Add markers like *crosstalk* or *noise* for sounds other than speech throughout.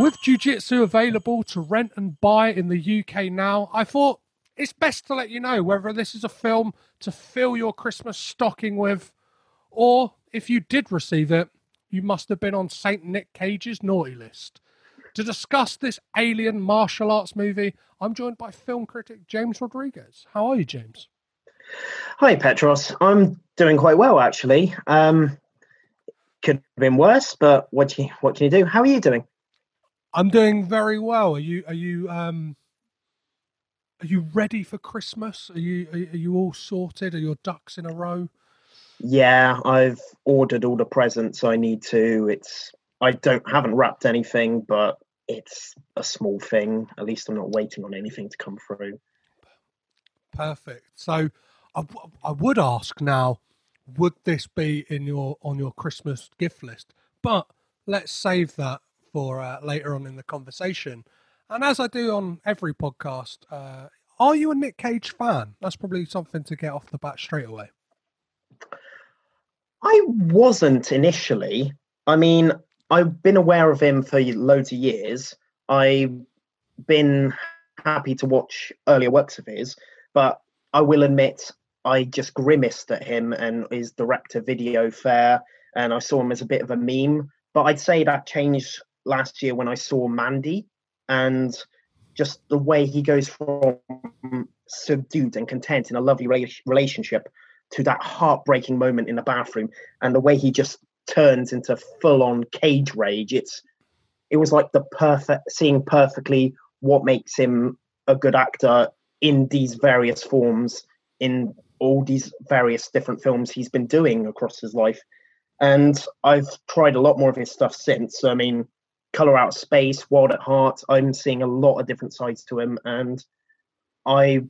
With Jiu Jitsu available to rent and buy in the UK now, I thought it's best to let you know whether this is a film to fill your Christmas stocking with, or if you did receive it, you must have been on St. Nick Cage's naughty list. To discuss this alien martial arts movie, I'm joined by film critic James Rodriguez. How are you, James? Hi, Petros. I'm doing quite well, actually. Um, could have been worse, but what you, what can you do? How are you doing? I'm doing very well. Are you? Are you? Um, are you ready for Christmas? Are you? Are, you all sorted? Are your ducks in a row? Yeah, I've ordered all the presents I need to. It's I don't haven't wrapped anything, but it's a small thing. At least I'm not waiting on anything to come through. Perfect. So, I, I would ask now, would this be in your on your Christmas gift list? But let's save that for uh, later on in the conversation. And as I do on every podcast, uh, are you a Nick Cage fan? That's probably something to get off the bat straight away. I wasn't initially. I mean, I've been aware of him for loads of years. I've been happy to watch earlier works of his, but I will admit I just grimaced at him and his director video fair, and I saw him as a bit of a meme. But I'd say that changed last year when I saw Mandy, and just the way he goes from subdued and content in a lovely re- relationship to that heartbreaking moment in the bathroom, and the way he just turns into full-on cage rage. It's it was like the perfect seeing perfectly what makes him a good actor in these various forms in all these various different films he's been doing across his life. And I've tried a lot more of his stuff since. I mean, Color Out Space, Wild at Heart. I'm seeing a lot of different sides to him, and I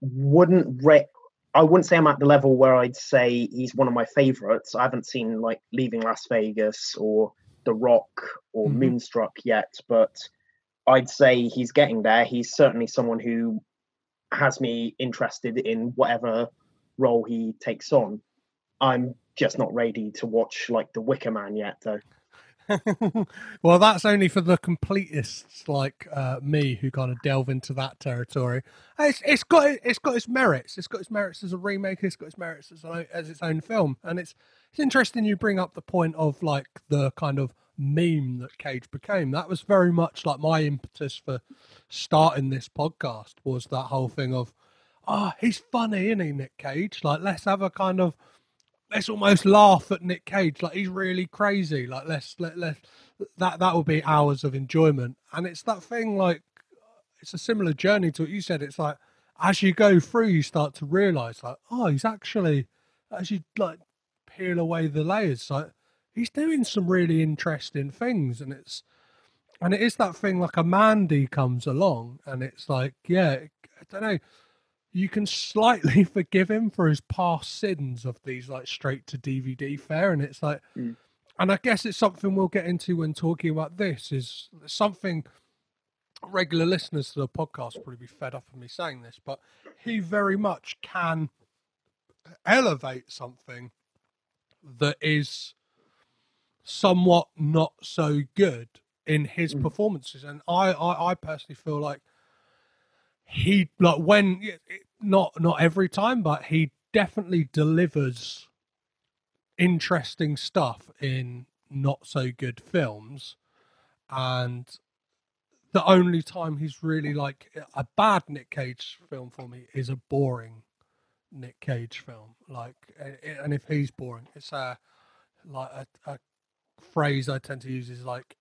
wouldn't re- I wouldn't say I'm at the level where I'd say he's one of my favorites. I haven't seen like Leaving Las Vegas or The Rock or Mhm. Moonstruck yet, but I'd say he's getting there. He's certainly someone who has me interested in whatever role he takes on. I'm just not ready to watch like The Wicker Man yet, though. Well, that's only for the completists like uh, me who kind of delve into that territory. It's, it's got it's got its merits. It's got its merits as a remake. It's got its merits as, an, as its own film, and it's it's interesting you bring up the point of like the kind of meme that Cage became. That was very much like my impetus for starting this podcast was that whole thing of, oh, he's funny, isn't he, Nick Cage? Like let's have a kind of let's almost laugh at Nick Cage, like he's really crazy. Like let's let let that that will be hours of enjoyment. And it's that thing like it's a similar journey to what you said. It's like as you go through, you start to realise like, oh, he's actually as you like peel away the layers, like he's doing some really interesting things, and it's and it is that thing like a Mandy comes along, and it's like, yeah, I don't know you can slightly *laughs* forgive him for his past sins of these like straight to DVD fare, and it's like, Mm. and I guess it's something we'll get into when talking about this. Is something regular listeners to the podcast will probably be fed up of me saying this, but he very much can elevate something that is somewhat not so good in his performances, and I, I, I personally feel like he like when not not every time, but he definitely delivers interesting stuff in not so good films, and the only time he's really like a bad Nick Cage film for me is a boring Nick Cage film. Like, and if he's boring, it's a like a, a phrase I tend to use is like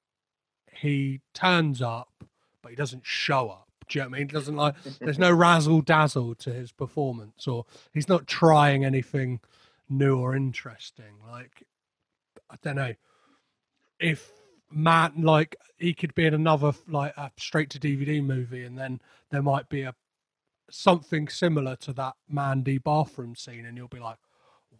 he turns up, but he doesn't show up. Do you know what I mean? Doesn't like. There's no razzle dazzle to his performance, or he's not trying anything new or interesting. Like, I don't know if Matt like he could be in another like a straight to DVD movie, and then there might be a something similar to that Mandy bathroom scene, and you'll be like,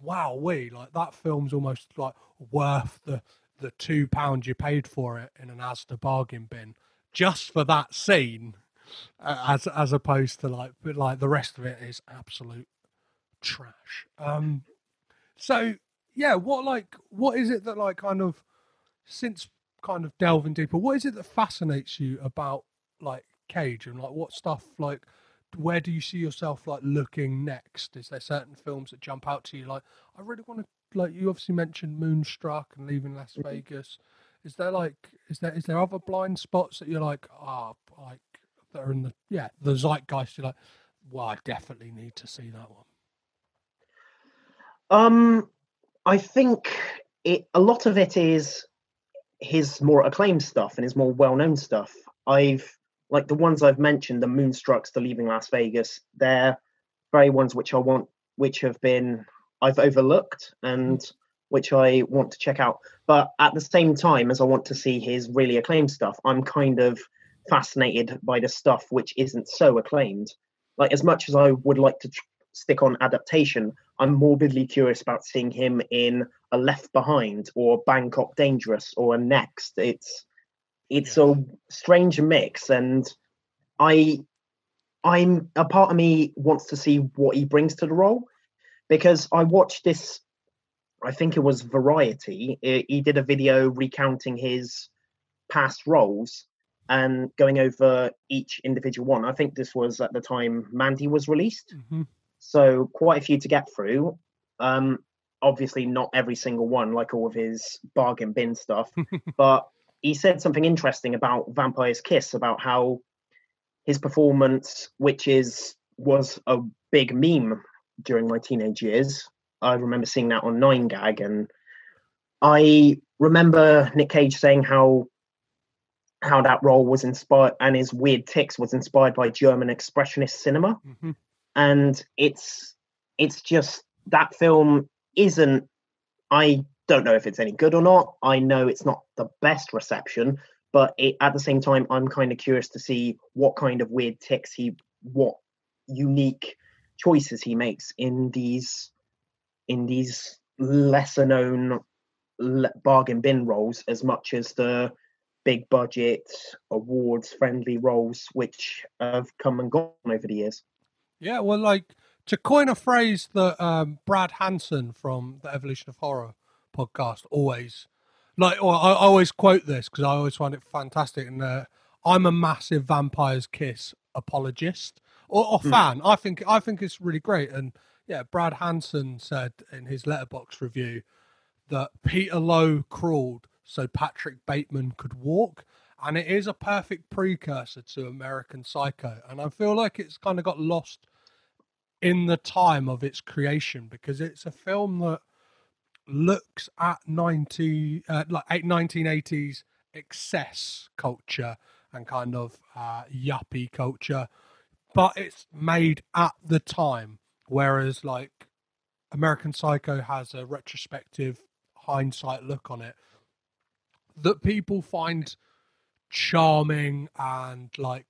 "Wow, we like that film's almost like worth the the two pounds you paid for it in an Asda bargain bin just for that scene." As as opposed to like but like the rest of it is absolute trash. Um, so yeah, what like what is it that like kind of since kind of delving deeper, what is it that fascinates you about like Cage and like what stuff like where do you see yourself like looking next? Is there certain films that jump out to you like I really want to like you obviously mentioned Moonstruck and Leaving Las Mm-hmm. Vegas. Is there like is there is there other blind spots that you're like ah like that are in the yeah the zeitgeist you're like well I definitely need to see that one. Um, I think it a lot of it is his more acclaimed stuff and his more well-known stuff. I've like the ones I've mentioned, the Moonstrucks, the Leaving Las Vegas. They're very ones which I want, which have been I've overlooked and which I want to check out. But at the same time as I want to see his really acclaimed stuff, I'm kind of fascinated by the stuff which isn't so acclaimed. Like as much as I would like to tr- stick on adaptation, I'm morbidly curious about seeing him in a Left Behind or Bangkok Dangerous or a Next. It's it's a strange mix, and I I'm a part of me wants to see what he brings to the role because I watched this. I think it was Variety. He did a video recounting his past roles and going over each individual one. I think this was at the time Mandy was released Mm-hmm. so quite a few to get through. Um, obviously, not every single one, like all of his bargain bin stuff, *laughs* but he said something interesting about Vampire's Kiss, about how his performance, which is was a big meme during my teenage years. I remember seeing that on Nine Gag, and I remember Nick Cage saying how how that role was inspired and his weird ticks was inspired by German expressionist cinema Mm-hmm. and it's it's just that film isn't i don't know if it's any good or not i know it's not the best reception but it, at the same time i'm kind of curious to see what kind of weird ticks he what unique choices he makes in these in these lesser known bargain bin roles as much as the big budget awards friendly roles which have come and gone over the years Yeah, well, like to coin a phrase that um, Brad Hansen from the Evolution of Horror podcast always like. Or I, always quote this because I always find it fantastic. And uh, I'm a massive Vampire's Kiss apologist or, or fan. I think I think it's really great. And yeah, Brad Hansen said in his Letterboxd review that Peter Loew crawled so Patrick Bateman could walk. And it is a perfect precursor to American Psycho. And I feel like it's kind of got lost in the time of its creation because it's a film that looks at 90 uh, like eight- 1980s excess culture and kind of uh, yuppie culture but it's made at the time whereas like american psycho has a retrospective hindsight look on it that people find charming and like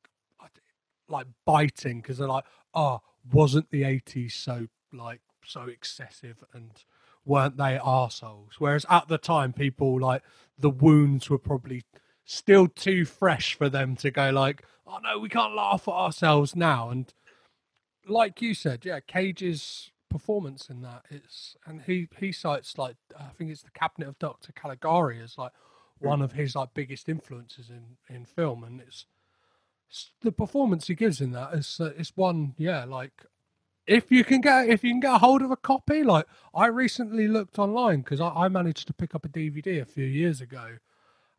like biting because they're like oh wasn't the 80s so like so excessive and weren't they arseholes? Whereas at the time, people like the wounds were probably still too fresh for them to go like, oh no, we can't laugh at ourselves now. And like you said, yeah, Cage's performance in that it's and he he cites like I think it's the Cabinet of Dr. Caligari as like one of his like biggest influences in in film, and it's, it's the performance he gives in that is uh, it's one yeah like if you can get if you can get a hold of a copy like i recently looked online because I, I, managed to pick up a dvd a few years ago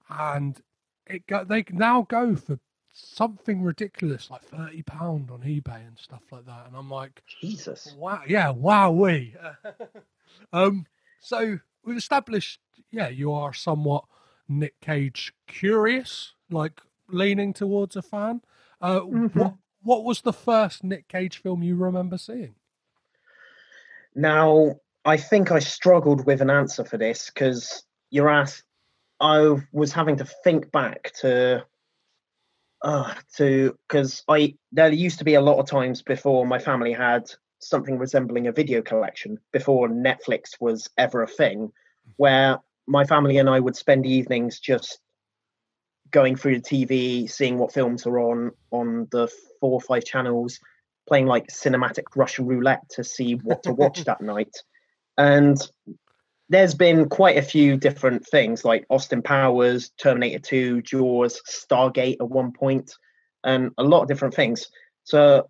and it go, they now go for something ridiculous like 30 pound on ebay and stuff like that and i'm like jesus. Wow yeah wow we *laughs* um so we've established yeah you are somewhat nick cage curious like leaning towards a fan uh mm-hmm. what what was the first Nick Cage film you remember seeing? Now, I think I struggled with an answer for this because you're asked. I was having to think back to, uh, to because I there used to be a lot of times before my family had something resembling a video collection before Netflix was ever a thing, where my family and I would spend evenings just going through the TV, seeing what films are on on the four or five channels, playing like cinematic Russian roulette to see what to watch that *laughs* night. And there's been quite a few different things like Austin Powers, Terminator 2, Jaws, Stargate at one point, and a lot of different things. So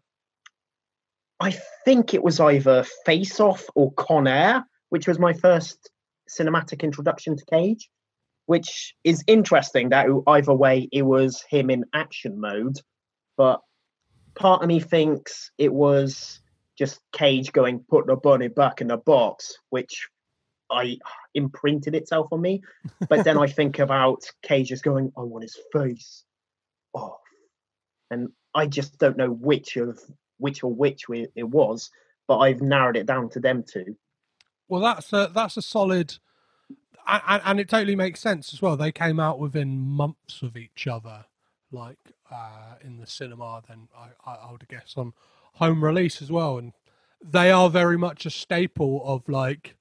I think it was either Face Off or Con Air, which was my first cinematic introduction to Cage which is interesting that either way it was him in action mode but part of me thinks it was just cage going put the bunny back in the box which i imprinted itself on me. *laughs* But then i think about cage just going i want his face off. And i just don't know which of which or which it was but i've narrowed it down to them two well that's a that's a solid and, and, it totally makes sense as well. They came out within months of each other, like uh, in the cinema. Then I, I, I would guess on home release as well, and they are very much a staple of like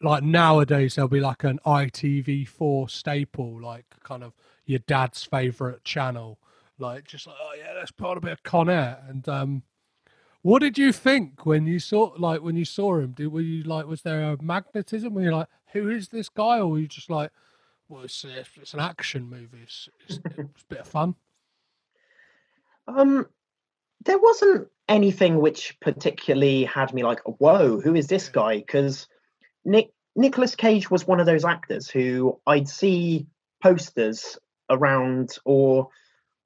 like nowadays there'll be like an ITV4 staple, like kind of your dad's favorite channel, like just like oh yeah, let's put on a bit of Con Air, and um, what did you think when you saw like when you saw him? Did were you like was there a magnetism? Were you like, who is this guy, or were you just like, well, it's, it's an action movie. It's, it's, *laughs* it's a bit of fun. Um, there wasn't anything which particularly had me like, whoa, who is this guy? Because Nick Nicholas Cage was one of those actors who I'd see posters around, or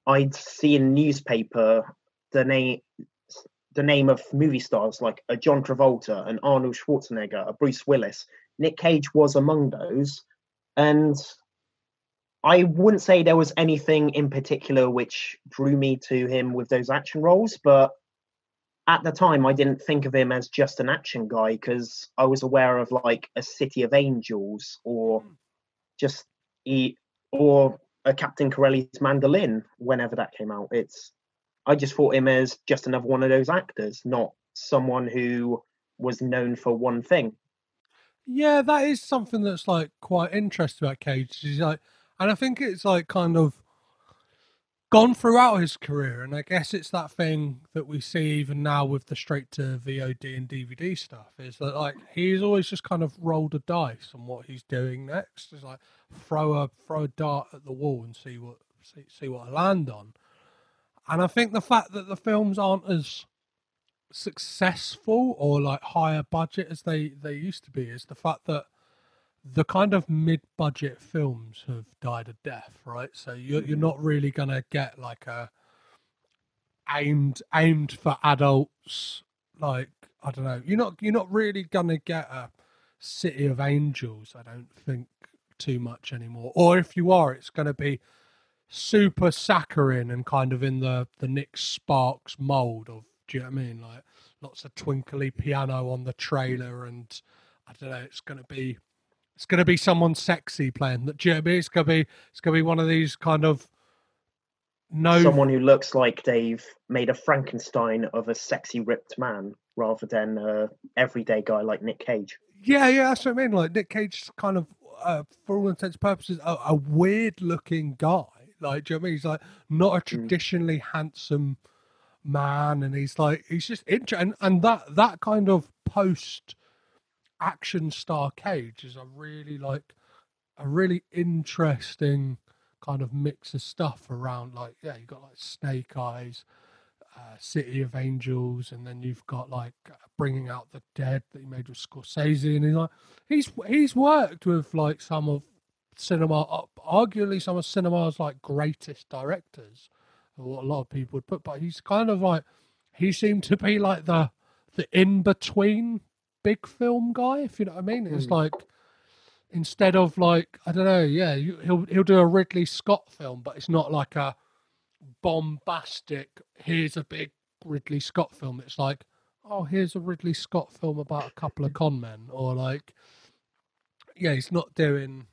I'd see in newspaper the name the name of movie stars like a John Travolta, an Arnold Schwarzenegger, a Bruce Willis. Nick Cage was among those, and I wouldn't say there was anything in particular which drew me to him with those action roles, but at the time I didn't think of him as just an action guy because I was aware of like a City of Angels or just he or a Captain Corelli's Mandolin whenever that came out. It's I just thought him as just another one of those actors, not someone who was known for one thing. Yeah, that is something that's like quite interesting about Cage. He's like, and I think it's like kind of gone throughout his career, and I guess it's that thing that we see even now with the straight to VOD and DVD stuff. Is that like he's always just kind of rolled a dice on what he's doing next. It's like throw a throw a dart at the wall and see what see, see what I land on. And I think the fact that the films aren't as successful or like higher budget as they, they used to be is the fact that the kind of mid-budget films have died a death, right? So you're you're mm-hmm. not really gonna get like a aimed aimed for adults. Like I don't know, you're not you're not really gonna get a City of Angels. I don't think too much anymore. Or if you are, it's gonna be super saccharine and kind of in the the Nick Sparks mold of do you know what I mean? Like lots of twinkly piano on the trailer and I don't know, it's gonna be it's gonna be someone sexy playing that do you know what I mean? It's gonna be it's gonna be one of these kind of no someone who looks like they've made a Frankenstein of a sexy ripped man rather than a everyday guy like Nick Cage. Yeah, yeah, that's what I mean. Like Nick Cage's kind of, uh, for all intents and purposes, a, a weird looking guy like, do you know I mean? He's like not a mm. traditionally mm. handsome man, and he's like he's just interesting. And, and that that kind of post action star cage is a really like a really interesting kind of mix of stuff around. Like, yeah, you got like Snake Eyes, uh, City of Angels, and then you've got like uh, Bringing Out the Dead that he made with Scorsese, and he's like, he's he's worked with like some of cinema, uh, arguably some of cinema's like greatest directors, or what a lot of people would put. But he's kind of like he seemed to be like the the in between big film guy, if you know what I mean. It's Mm. like instead of like I don't know, yeah, you- he'll he'll do a Ridley Scott film, but it's not like a bombastic. Here's a big Ridley Scott film. It's like, oh, here's a Ridley Scott film about a couple of con men, or like, yeah, he's not doing.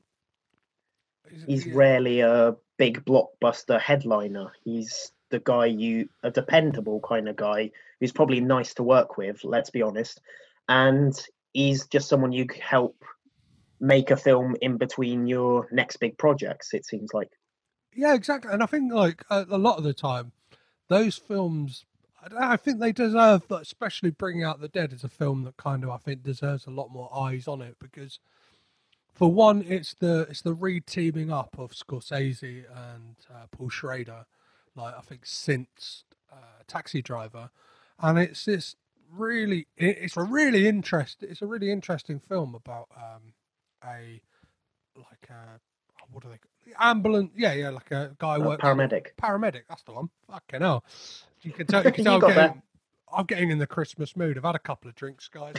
He's rarely a big blockbuster headliner. He's the guy you a dependable kind of guy who's probably nice to work with. Let's be honest, and he's just someone you could help make a film in between your next big projects. It seems like. Yeah, exactly. And I think like a, a lot of the time, those films, I, I think they deserve, especially Bringing Out the Dead is a film that kind of I think deserves a lot more eyes on it because, for one, it's the it's the re-teaming up of Scorsese and uh, Paul Schrader, like I think since uh, Taxi Driver, and it's this really it, it's a really interest it's a really interesting film about um a like a what do they ambulance yeah yeah like a guy A works paramedic. paramedic that's the one. Fucking hell. You can tell you can *laughs* You I'm getting, I'm getting in the Christmas mood. I've had a couple of drinks guys.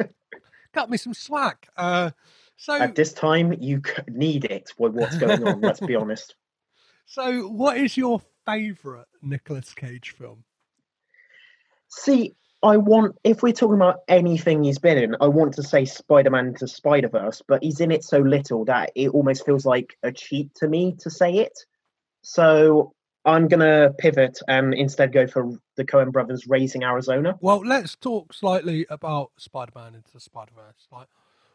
*laughs* Cut me some slack. Uh so At this time, you need it with what's going on. let's be honest. *laughs* so what is your favorite Nicolas Cage film See, I want if we're talking about anything he's been in, I want to say Spider-Man to Spider-Verse, but he's in it so little that it almost feels like a cheat to me to say it. So I'm gonna pivot and instead go for the Coen Brothers Raising Arizona. Well, let's talk slightly about Spider-Man into Spider-Verse. Like,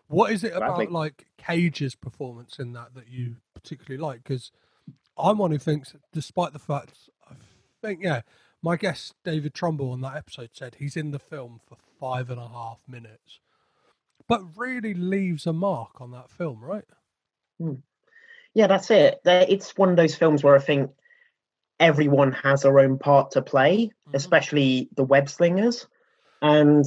what is it about like Cage's performance in that that you particularly like? Because I'm one who thinks, despite the fact, I think, yeah, my guest David Trumbull on that episode said he's in the film for five and a half minutes, but really leaves a mark on that film, right? Yeah, that's it. It's one of those films where I think everyone has their own part to play, Mhm. especially the web slingers. And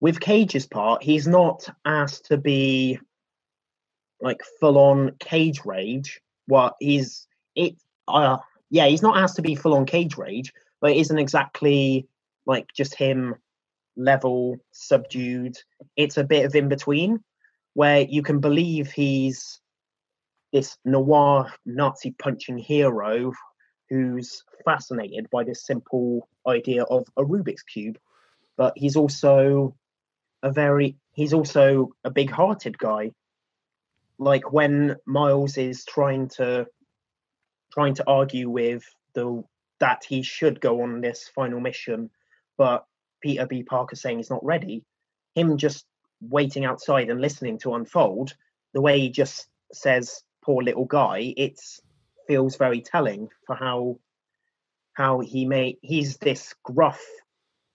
with Cage's part, he's not asked to be like full on cage rage. What he's it uh yeah, he's not asked to be full on cage rage, but it isn't exactly like just him level, subdued. It's a bit of in between where you can believe he's this noir Nazi punching hero who's fascinated by this simple idea of a Rubik's cube, but he's also a very he's also a big-hearted guy. Like when Miles is trying to trying to argue with the that he should go on this final mission, but Peter B. Parker saying he's not ready, him just waiting outside and listening to unfold, the way he just says poor little guy, it feels very telling for how how he may he's this gruff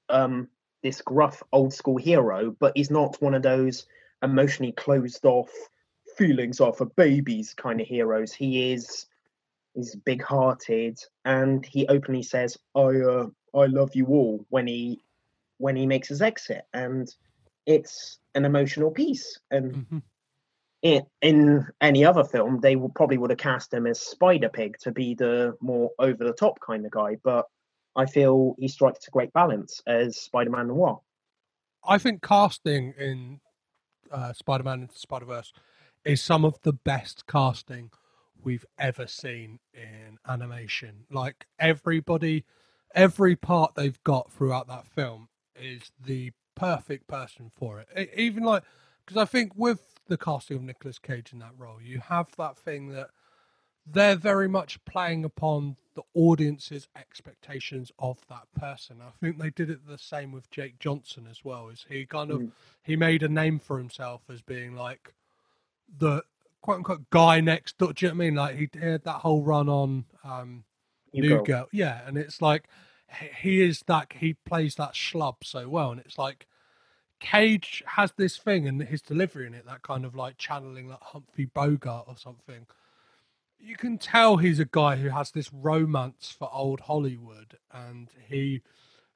um this gruff old school hero, but he's not one of those emotionally closed off feelings are for babies kind of heroes. He is he's big hearted and he openly says, I uh, I love you all when he when he makes his exit and it's an emotional piece and hmm in, in any other film, they will probably would have cast him as Spider Pig to be the more over the top kind of guy. But I feel he strikes a great balance as Spider Man Noir. I think casting in uh, Spider-Man into Spider-Verse is some of the best casting we've ever seen in animation. Like everybody, every part they've got throughout that film is the perfect person for it. E- Even like because I think with the casting of Nicolas Cage in that role, you have that thing that they're very much playing upon the audience's expectations of that person. I think they did it the same with Jake Johnson as well. Is he kind of Mm. he made a name for himself as being like the quote unquote guy next door. Do you know what I mean? Like he did that whole run on um, New go. Girl, yeah, and it's like he- he is that he plays that schlub so well, and it's like Cage has this thing and his delivery in it, that kind of like channeling like Humphrey Bogart or something. You can tell he's a guy who has this romance for old Hollywood and he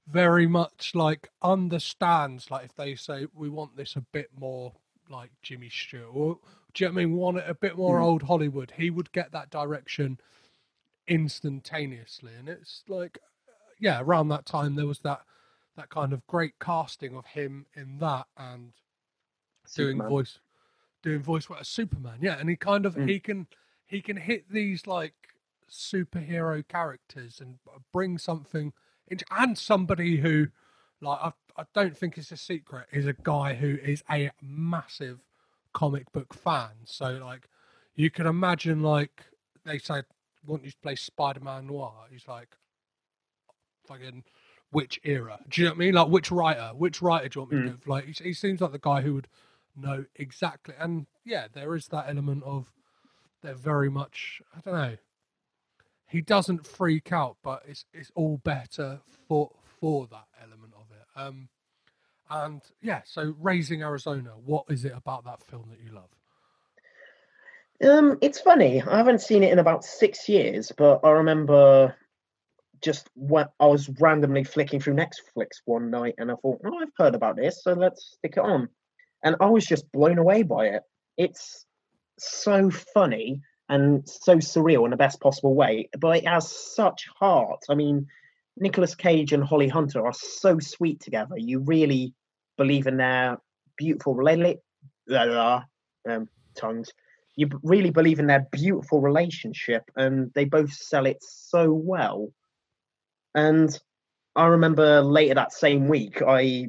very much like understands like if they say we want this a bit more like Jimmy Stewart or do you know what I mean want it a bit more Mm. old Hollywood, he would get that direction instantaneously. And it's like yeah, around that time there was that that kind of great casting of him in that and doing voice doing voice work as Superman. Yeah, and he kind of Mm. he can he can hit these like superhero characters and bring something into and somebody who like I, I don't think it's a secret is a guy who is a massive comic book fan. So like you can imagine like they say want you to play Spider-Man Noir. He's like fucking which era? Do you know what I mean? Like which writer? Which writer do you want me to Mm. go? for? Like he, he seems like the guy who would know exactly. And yeah, there is that element of they're very much. I don't know. He doesn't freak out, but it's it's all better for for that element of it. Um, and yeah, so raising Arizona. What is it about that film that you love? Um, it's funny. I haven't seen it in about six years, but I remember just when I was randomly flicking through Netflix one night, and I thought, "Oh, I've heard about this, so let's stick it on." And I was just blown away by it. It's so funny and so surreal in the best possible way, but it has such heart. I mean, Nicolas Cage and Holly Hunter are so sweet together. You really believe in their beautiful relationship. Um, tongues you really believe in their beautiful relationship and they both sell it so well and i remember later that same week i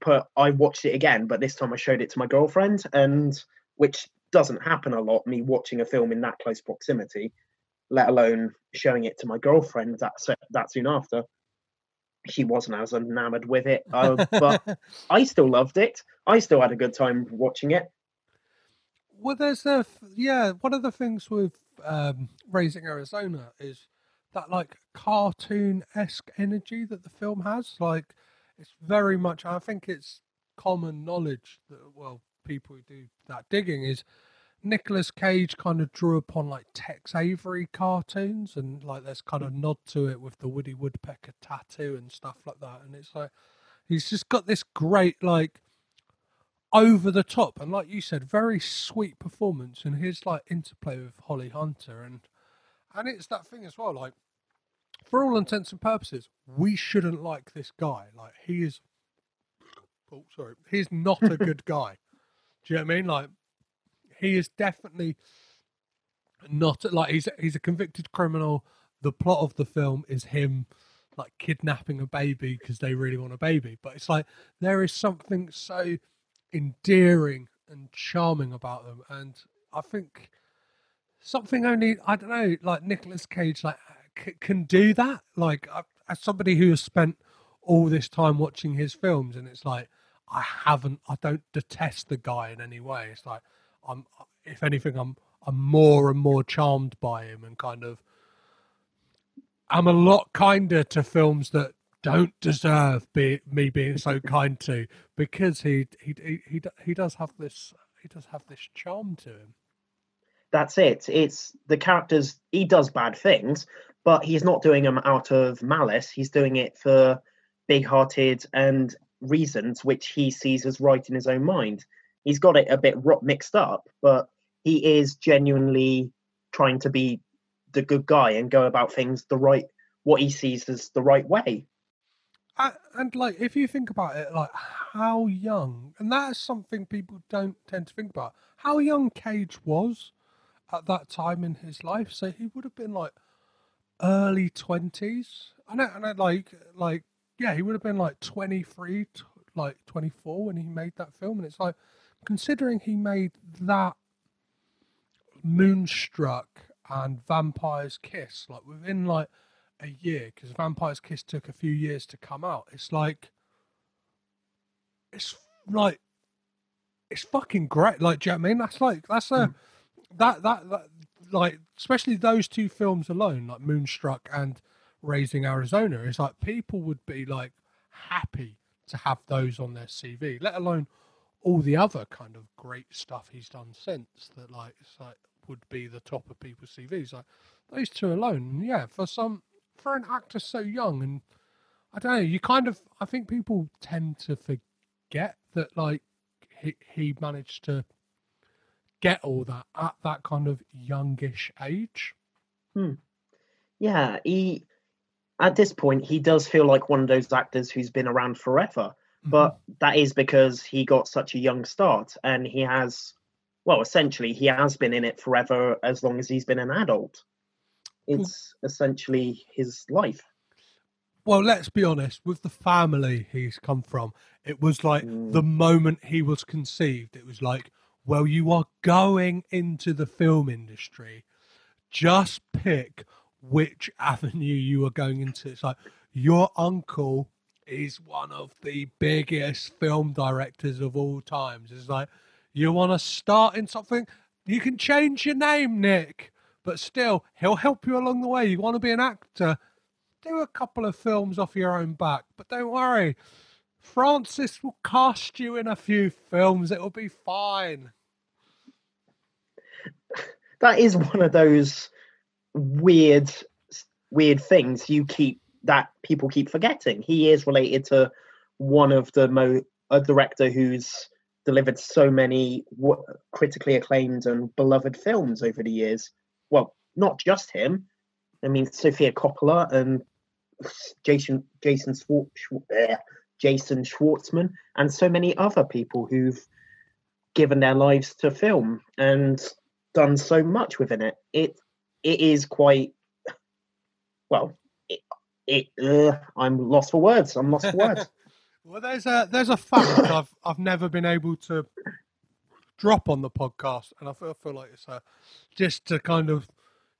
put i watched it again but this time i showed it to my girlfriend and which doesn't happen a lot me watching a film in that close proximity let alone showing it to my girlfriend that that soon after she wasn't as enamored with it uh, but *laughs* i still loved it i still had a good time watching it Well, there's a yeah. One of the things with um, raising Arizona is that like cartoon esque energy that the film has. Like, it's very much. I think it's common knowledge that well, people who do that digging is Nicolas Cage kind of drew upon like Tex Avery cartoons, and like there's kind of mm. nod to it with the Woody Woodpecker tattoo and stuff like that. And it's like he's just got this great like over the top and like you said very sweet performance and his like interplay with holly hunter. And and it's that thing as well like for all intents and purposes we shouldn't like this guy. Like he is oh sorry he's not a *laughs* good guy do you know what i mean? Like he is definitely not like he's he's a convicted criminal. The plot of the film is him like kidnapping a baby because they really want a baby. But it's like there is something so endearing and charming about them. And i think something only i don't know like Nicolas cage like c- can do that. Like I, as somebody who has spent all this time watching his films and it's like i haven't i don't detest the guy in any way it's like i'm if anything i'm i'm more and more charmed by him and kind of i'm a lot kinder to films that don't deserve be, me being so kind to because he he he he, does have this he does have this charm to him that's it. It's the characters. He does bad things, but he's not doing them out of malice. He's doing it for big-hearted and reasons which he sees as right in his own mind. He's got it a bit mixed up, but he is genuinely trying to be the good guy and go about things the right, what he sees as the right way. And like if you think about it like how young and that is something people don't tend to think about how young cage was at that time in his life so he would have been like early 20s i know and I like like yeah he would have been like 23 like 24 when he made that film and it's like considering he made that moonstruck and vampire's kiss like within like a year because vampire's kiss took a few years to come out it's like it's like it's fucking great like do you know what i mean? That's like that's a mm. that, that that like especially those two films alone like moonstruck and raising arizona it's like people would be like happy to have those on their CV, let alone all the other kind of great stuff he's done since that like it's like would be the top of people's CVs. Like those two alone, yeah, for some for an actor so young and I don't know, you kind of I think people tend to forget that like he he managed to get all that at that kind of youngish age. Hmm. Yeah, he at this point he does feel like one of those actors who's been around forever. Mm-hmm. But that is because he got such a young start and he has well, essentially he has been in it forever as long as he's been an adult. It's essentially his life. Well, let's be honest, with the family he's come from, it was like Mm. the moment he was conceived, it was like, well, you are going into the film industry. Just pick which *laughs* avenue you are going into. It's like your uncle is one of the biggest film directors of all times. It's like you want to start in something, you can change your name, Nick, but still, he'll help you along the way. You want to be an actor, do a couple of films off your own back, but don't worry. Francis will cast you in a few films. It will be fine. *laughs* That is one of those weird weird things you keep that people keep forgetting. He is related to one of the mo a director who's delivered so many w- critically acclaimed and beloved films over the years. Well, not just him. I mean, Sofia Coppola and Jason Jason Schwar- Schwar- eh, Jason Schwartzman, and so many other people who've given their lives to film and done so much within it. It it is quite well. It, it uh, I'm lost for words. I'm lost for words. *laughs* Well, there's a there's a fact I've I've never been able to drop on the podcast, and I feel, I feel like it's a, just to kind of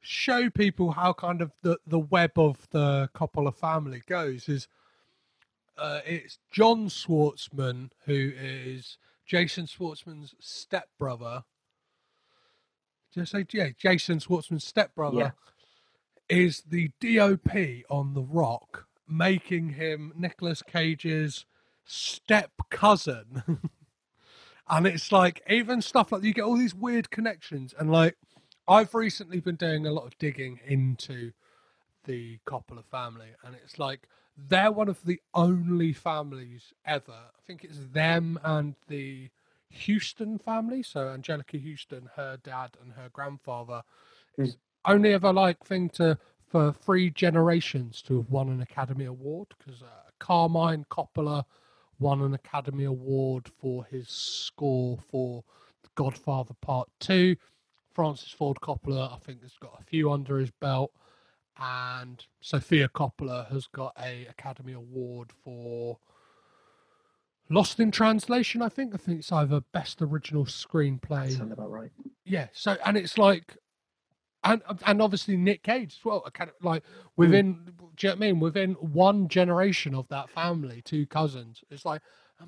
show people how kind of the the web of the Coppola family goes. Is uh, it's John Schwartzman who is Jason Schwartzman's stepbrother. Did I say yeah? Jason Schwartzman's stepbrother Yeah. is the DOP on The Rock, making him Nicolas Cage's step cousin. *laughs* and it's like even stuff like you get all these weird connections and like I've recently been doing a lot of digging into the Coppola family and it's like they're one of the only families ever. I think it's them and the Huston family, so Anjelica Huston, her dad and her grandfather is only ever like thing to for three generations to have won an Academy Award because uh, Carmine Coppola won an Academy Award for his score for Godfather Part Two. Francis Ford Coppola, I think, has got a few under his belt, and Sofia Coppola has got a Academy Award for Lost in Translation. I think. I think it's either Best Original Screenplay. Sound about right. Yeah. So and it's like, and and obviously Nick Cage as well. Kind of like hmm. within, do you know what I mean? Within one generation of that family, two cousins. It's like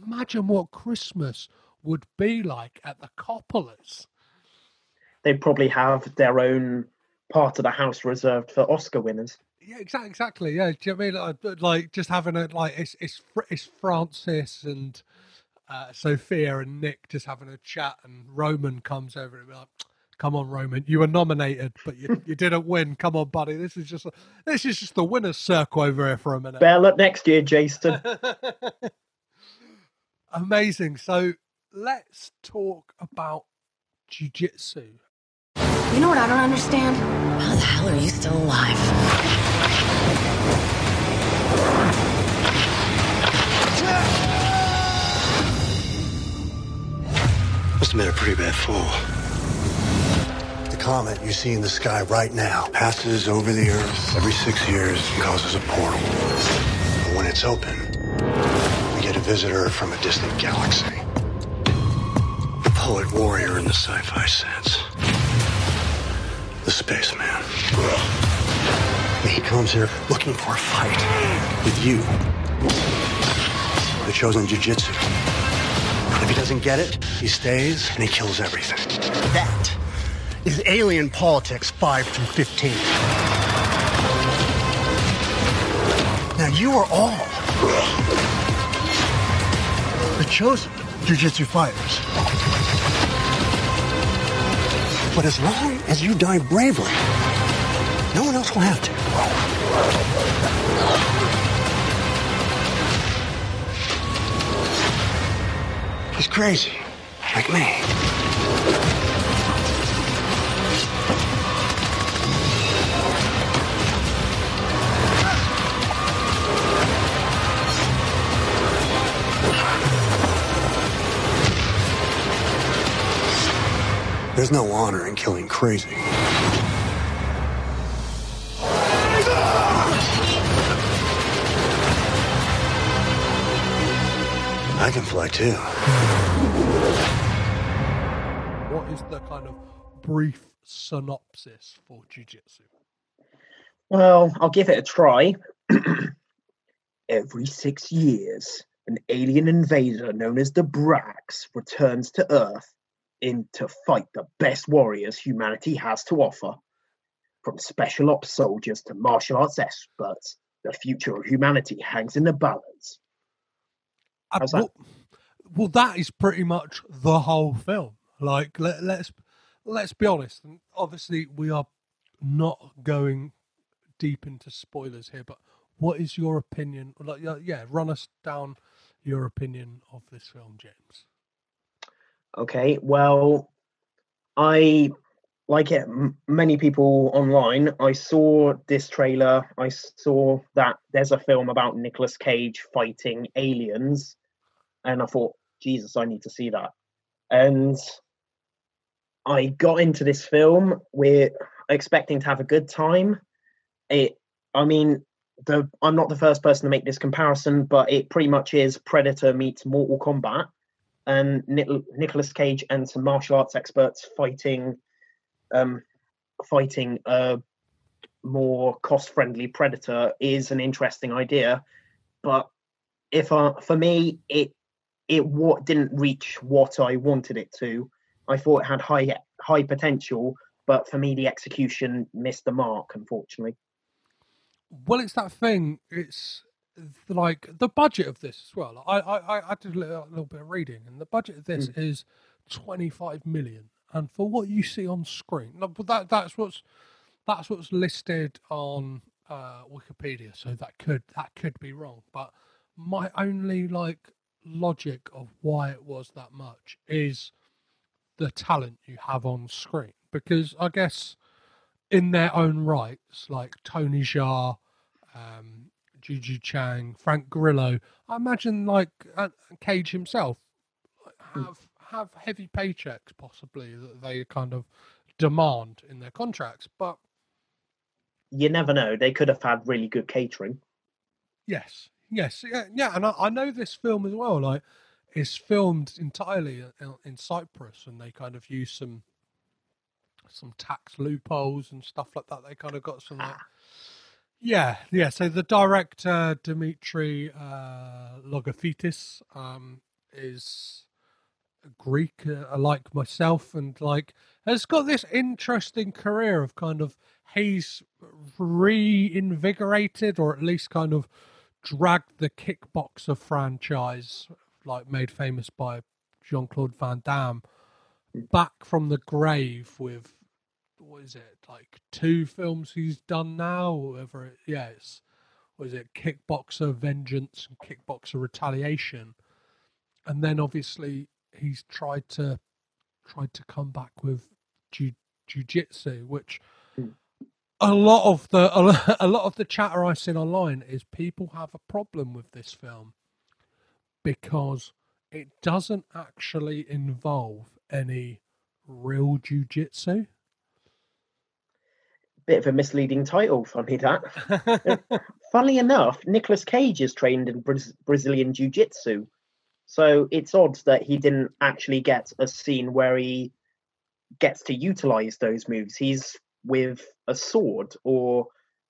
imagine what Christmas would be like at the Coppolas. They'd probably have their own part of the house reserved for Oscar winners. Yeah, exactly, exactly. Yeah, do you know what I mean? Like, just having a like it's it's it's Francis and uh, Sofia and Nick just having a chat, and Roman comes over and be like, "Come on, Roman, you were nominated, but you you didn't win. Come on, buddy. This is just this is just the winners' circle over here for a minute." Better up next year, Jason. *laughs* Amazing. So let's talk about jujitsu. You know what I don't understand? How the hell are you still alive? Must have been a pretty bad fall. The comet you see in the sky right now passes over the Earth every six years and causes a portal. But when it's open, we get a visitor from a distant galaxy. The poet warrior in the sci-fi sense. The spaceman. He comes here looking for a fight with you. The chosen jujitsu. If he doesn't get it, he stays and he kills everything. That is Alien Politics 5 through 15. Now you are all The chosen jujitsu fighters. But as long as you die bravely, no one else will have to. He's crazy, like me. There's no honor in killing crazy. I can fly too. What is the kind of brief synopsis for jujitsu? Well, I'll give it a try. *clears throat* Every six years, an alien invader known as the Brax returns to Earth in to fight the best warriors humanity has to offer. From special ops soldiers to martial arts experts, the future of humanity hangs in the balance. How's that? well, well, that is pretty much the whole film. Like, let, let's let's be honest. And obviously, we are not going deep into spoilers here. But what is your opinion? Like, yeah, run us down your opinion of this film, James. Okay, well, I like it. Many people online. I saw this trailer. I saw that there's a film about Nicolas Cage fighting aliens, and I thought, Jesus, I need to see that. And I got into this film. We're expecting to have a good time. It, I mean, the I'm not the first person to make this comparison, but it pretty much is Predator meets Mortal Kombat and Nicolas Cage and some martial arts experts fighting, um, fighting a more cost-friendly Predator is an interesting idea, but if I, for me, it it what didn't reach what I wanted it to. I thought it had high high potential, but for me, the execution missed the mark, unfortunately. Well, it's that thing. It's like the budget of this as well. I I, I- did a little, a little bit of reading, and the budget of this is twenty five million. And for what you see on screen, no, but that that's what's that's what's listed on uh, Wikipedia. So that could that could be wrong. But my only like logic of why it was that much is the talent you have on screen. Because I guess in their own rights, like Tony Jaa, um, Juju Chan, Frank Grillo, I imagine like uh, Cage himself have have heavy paychecks possibly that they kind of demand in their contracts. But You never know; they could have had really good catering. yes, yes, yeah, yeah, and I, I know this film as well. Like it's filmed entirely in, in Cyprus, and they kind of use some some tax loopholes and stuff like that. They kind of got some. Like, yeah, yeah. So the director Dimitri uh, Logothetis um, is Greek, uh, like myself, and like has got this interesting career of kind of he's reinvigorated, or at least kind of dragged the kickboxer franchise, like made famous by Jean Claude Van Damme, back from the grave with what is it like two films he's done now, or whatever. It, yeah, it's what is it Kickboxer Vengeance and Kickboxer Retaliation, and then obviously he's tried to tried to come back with jiu jujitsu, which hmm. a lot of the a *laughs* a lot of the chatter I've seen online is people have a problem with this film because it doesn't actually involve any real jujitsu. Bit of a misleading title, funny that. *laughs* funny enough, Nicolas Cage is trained in Braz- Brazilian Jiu Jitsu. So it's odd that he didn't actually get a scene where he gets to utilize those moves. He's with a sword or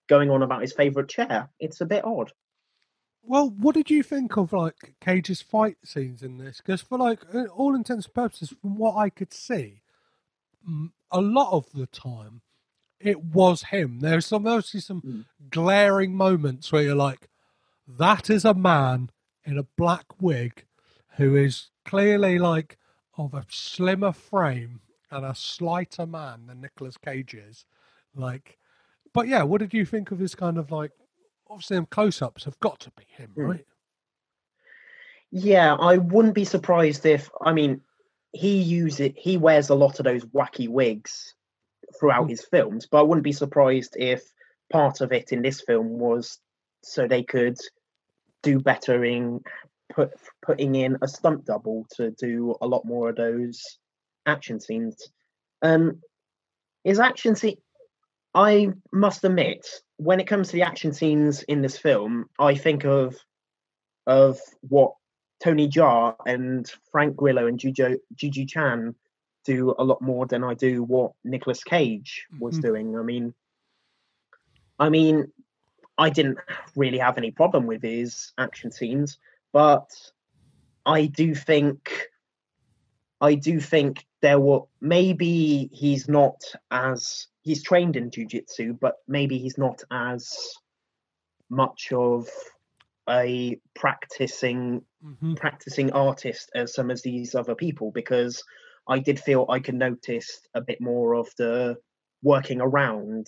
going on about his favorite chair. It's a bit odd. Well, what did you think of like Cage's fight scenes in this? Because for like all intents and purposes, from what I could see, a lot of the time it was him. There's some mostly some glaring moments where you're like, that is a man in a black wig who is clearly like of a slimmer frame and a slighter man than Nicolas Cage is. Like, but yeah, what did you think of this kind of like? Obviously, them close-ups have got to be him, Mm. right? Yeah, I wouldn't be surprised if I mean he uses he wears a lot of those wacky wigs throughout his films, but I wouldn't be surprised if part of it in this film was so they could do better in put putting in a stunt double to do a lot more of those action scenes. Um his action scene I must admit, when it comes to the action scenes in this film, I think of of what Tony Jaa and Frank Grillo and Juju Juju Chan do a lot more than I do what Nicolas Cage was Mhm. doing. I mean, I mean, I didn't really have any problem with his action scenes, but I do think, I do think there were maybe he's not as he's trained in jujitsu, but maybe he's not as much of a practicing Mhm. practicing artist as some of these other people because I did feel I could notice a bit more of the working around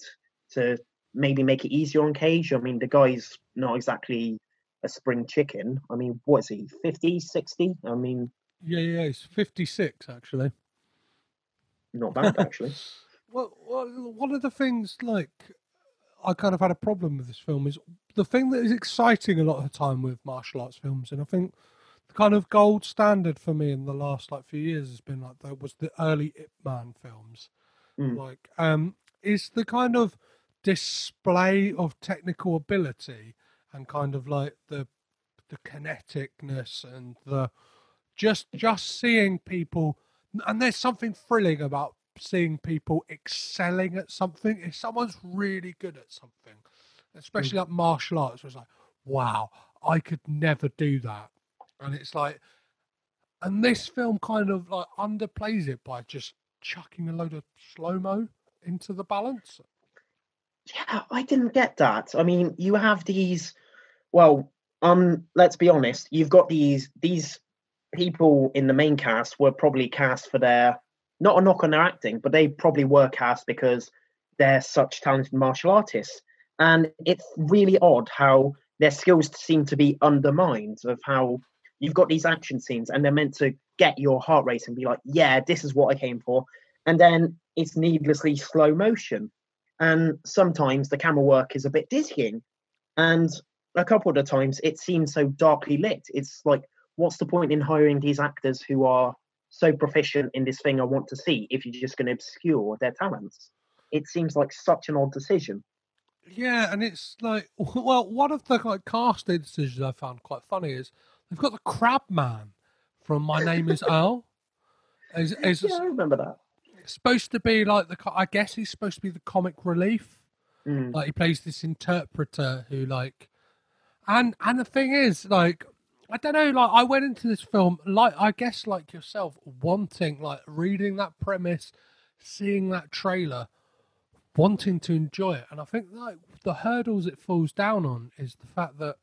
to maybe make it easier on Cage. I mean, the guy's not exactly a spring chicken. I mean, what is he, 50, 60? I mean, Yeah, yeah, he's fifty-six actually. not bad, *laughs* actually. Well, well, one of the things like I kind of had a problem with this film is the thing that is exciting a lot of the time with martial arts films, and I think the kind of gold standard for me in the last like few years has been like that was the early Ip Man films, Mm. like um, is the kind of display of technical ability and kind of like the the kineticness and the just just seeing people and there's something thrilling about seeing people excelling at something. If someone's really good at something especially like martial arts it's like wow i could never do that and it's like and this film kind of like underplays it by just chucking a load of slow mo into the balance Yeah, I didn't get that. I mean, you have these. Well, um, let's be honest. You've got these these people in the main cast were probably cast for their not a knock on their acting, but they probably were cast because they're such talented martial artists. And it's really odd how their skills seem to be undermined. Of how you've got these action scenes and they're meant to get your heart and be like, yeah, this is what I came for, and then it's needlessly slow motion. And sometimes the camera work is a bit dizzying. And a couple of the times it seems so darkly lit. It's like what's the point in hiring these actors who are so proficient in this thing i want to see if you're just going to obscure their talents? It seems like such an odd decision. Yeah, and it's like, *laughs* well, one of the like casting decisions I found quite funny is they've got the Crab Man from My Name Is Earl. *laughs* Is, is yeah i remember that supposed to be like the, I guess he's supposed to be the comic relief. Mm. Like he plays this interpreter who like, and and the thing is like, I don't know, like I went into this film like I guess like yourself wanting like reading that premise, seeing that trailer, wanting to enjoy it, and I think like the hurdles it falls down on is the fact that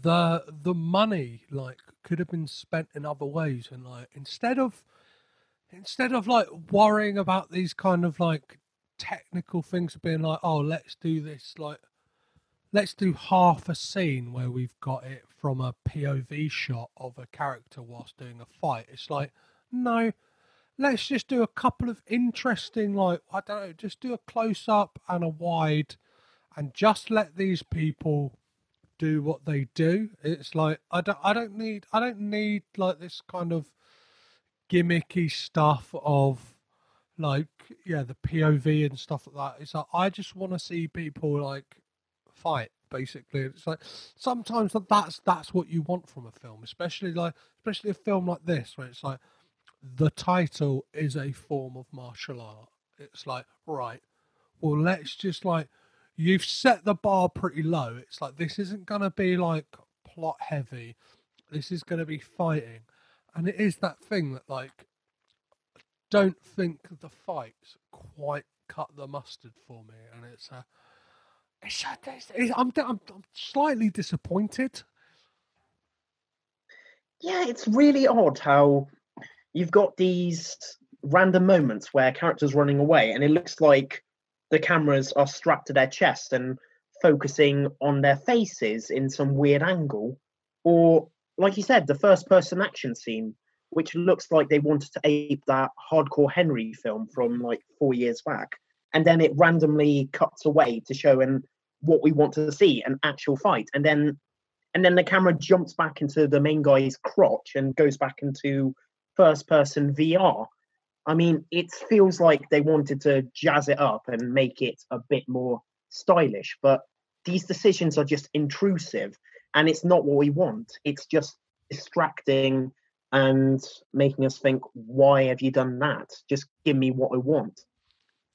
the the money like could have been spent in other ways and like instead of instead of like worrying about these kind of like technical things of being like oh let's do this like let's do half a scene where we've got it from a pov shot of a character whilst doing a fight. It's like no let's just do a couple of interesting like i don't know just do a close up and a wide and just let these people do what they do it's like i don't i don't need i don't need like this kind of gimmicky stuff of like yeah the POV and stuff like that. It's like I just want to see people like fight basically. It's like sometimes that's that's what you want from a film, especially like especially a film like this where it's like the title is a form of martial art. It's like right, well let's just like you've set the bar pretty low. It's like this isn't gonna be like plot heavy. This is gonna be fighting and it is that thing that like don't think the fights quite cut the mustard for me and it's a it's, a, it's, it's I'm, I'm I'm slightly disappointed yeah, it's really odd how you've got these random moments where characters running away, and it looks like the cameras are strapped to their chest and focusing on their faces in some weird angle, or like you said, the first person action scene, which looks like they wanted to ape that hardcore Henry film from like four years back, and then it randomly cuts away to show an what we want to see an actual fight. And then and then the camera jumps back into the main guy's crotch and goes back into first person VR. I mean, it feels like they wanted to jazz it up and make it a bit more stylish, but these decisions are just intrusive and it's not what we want. It's just distracting and making us think, why have you done that? Just give me what I want.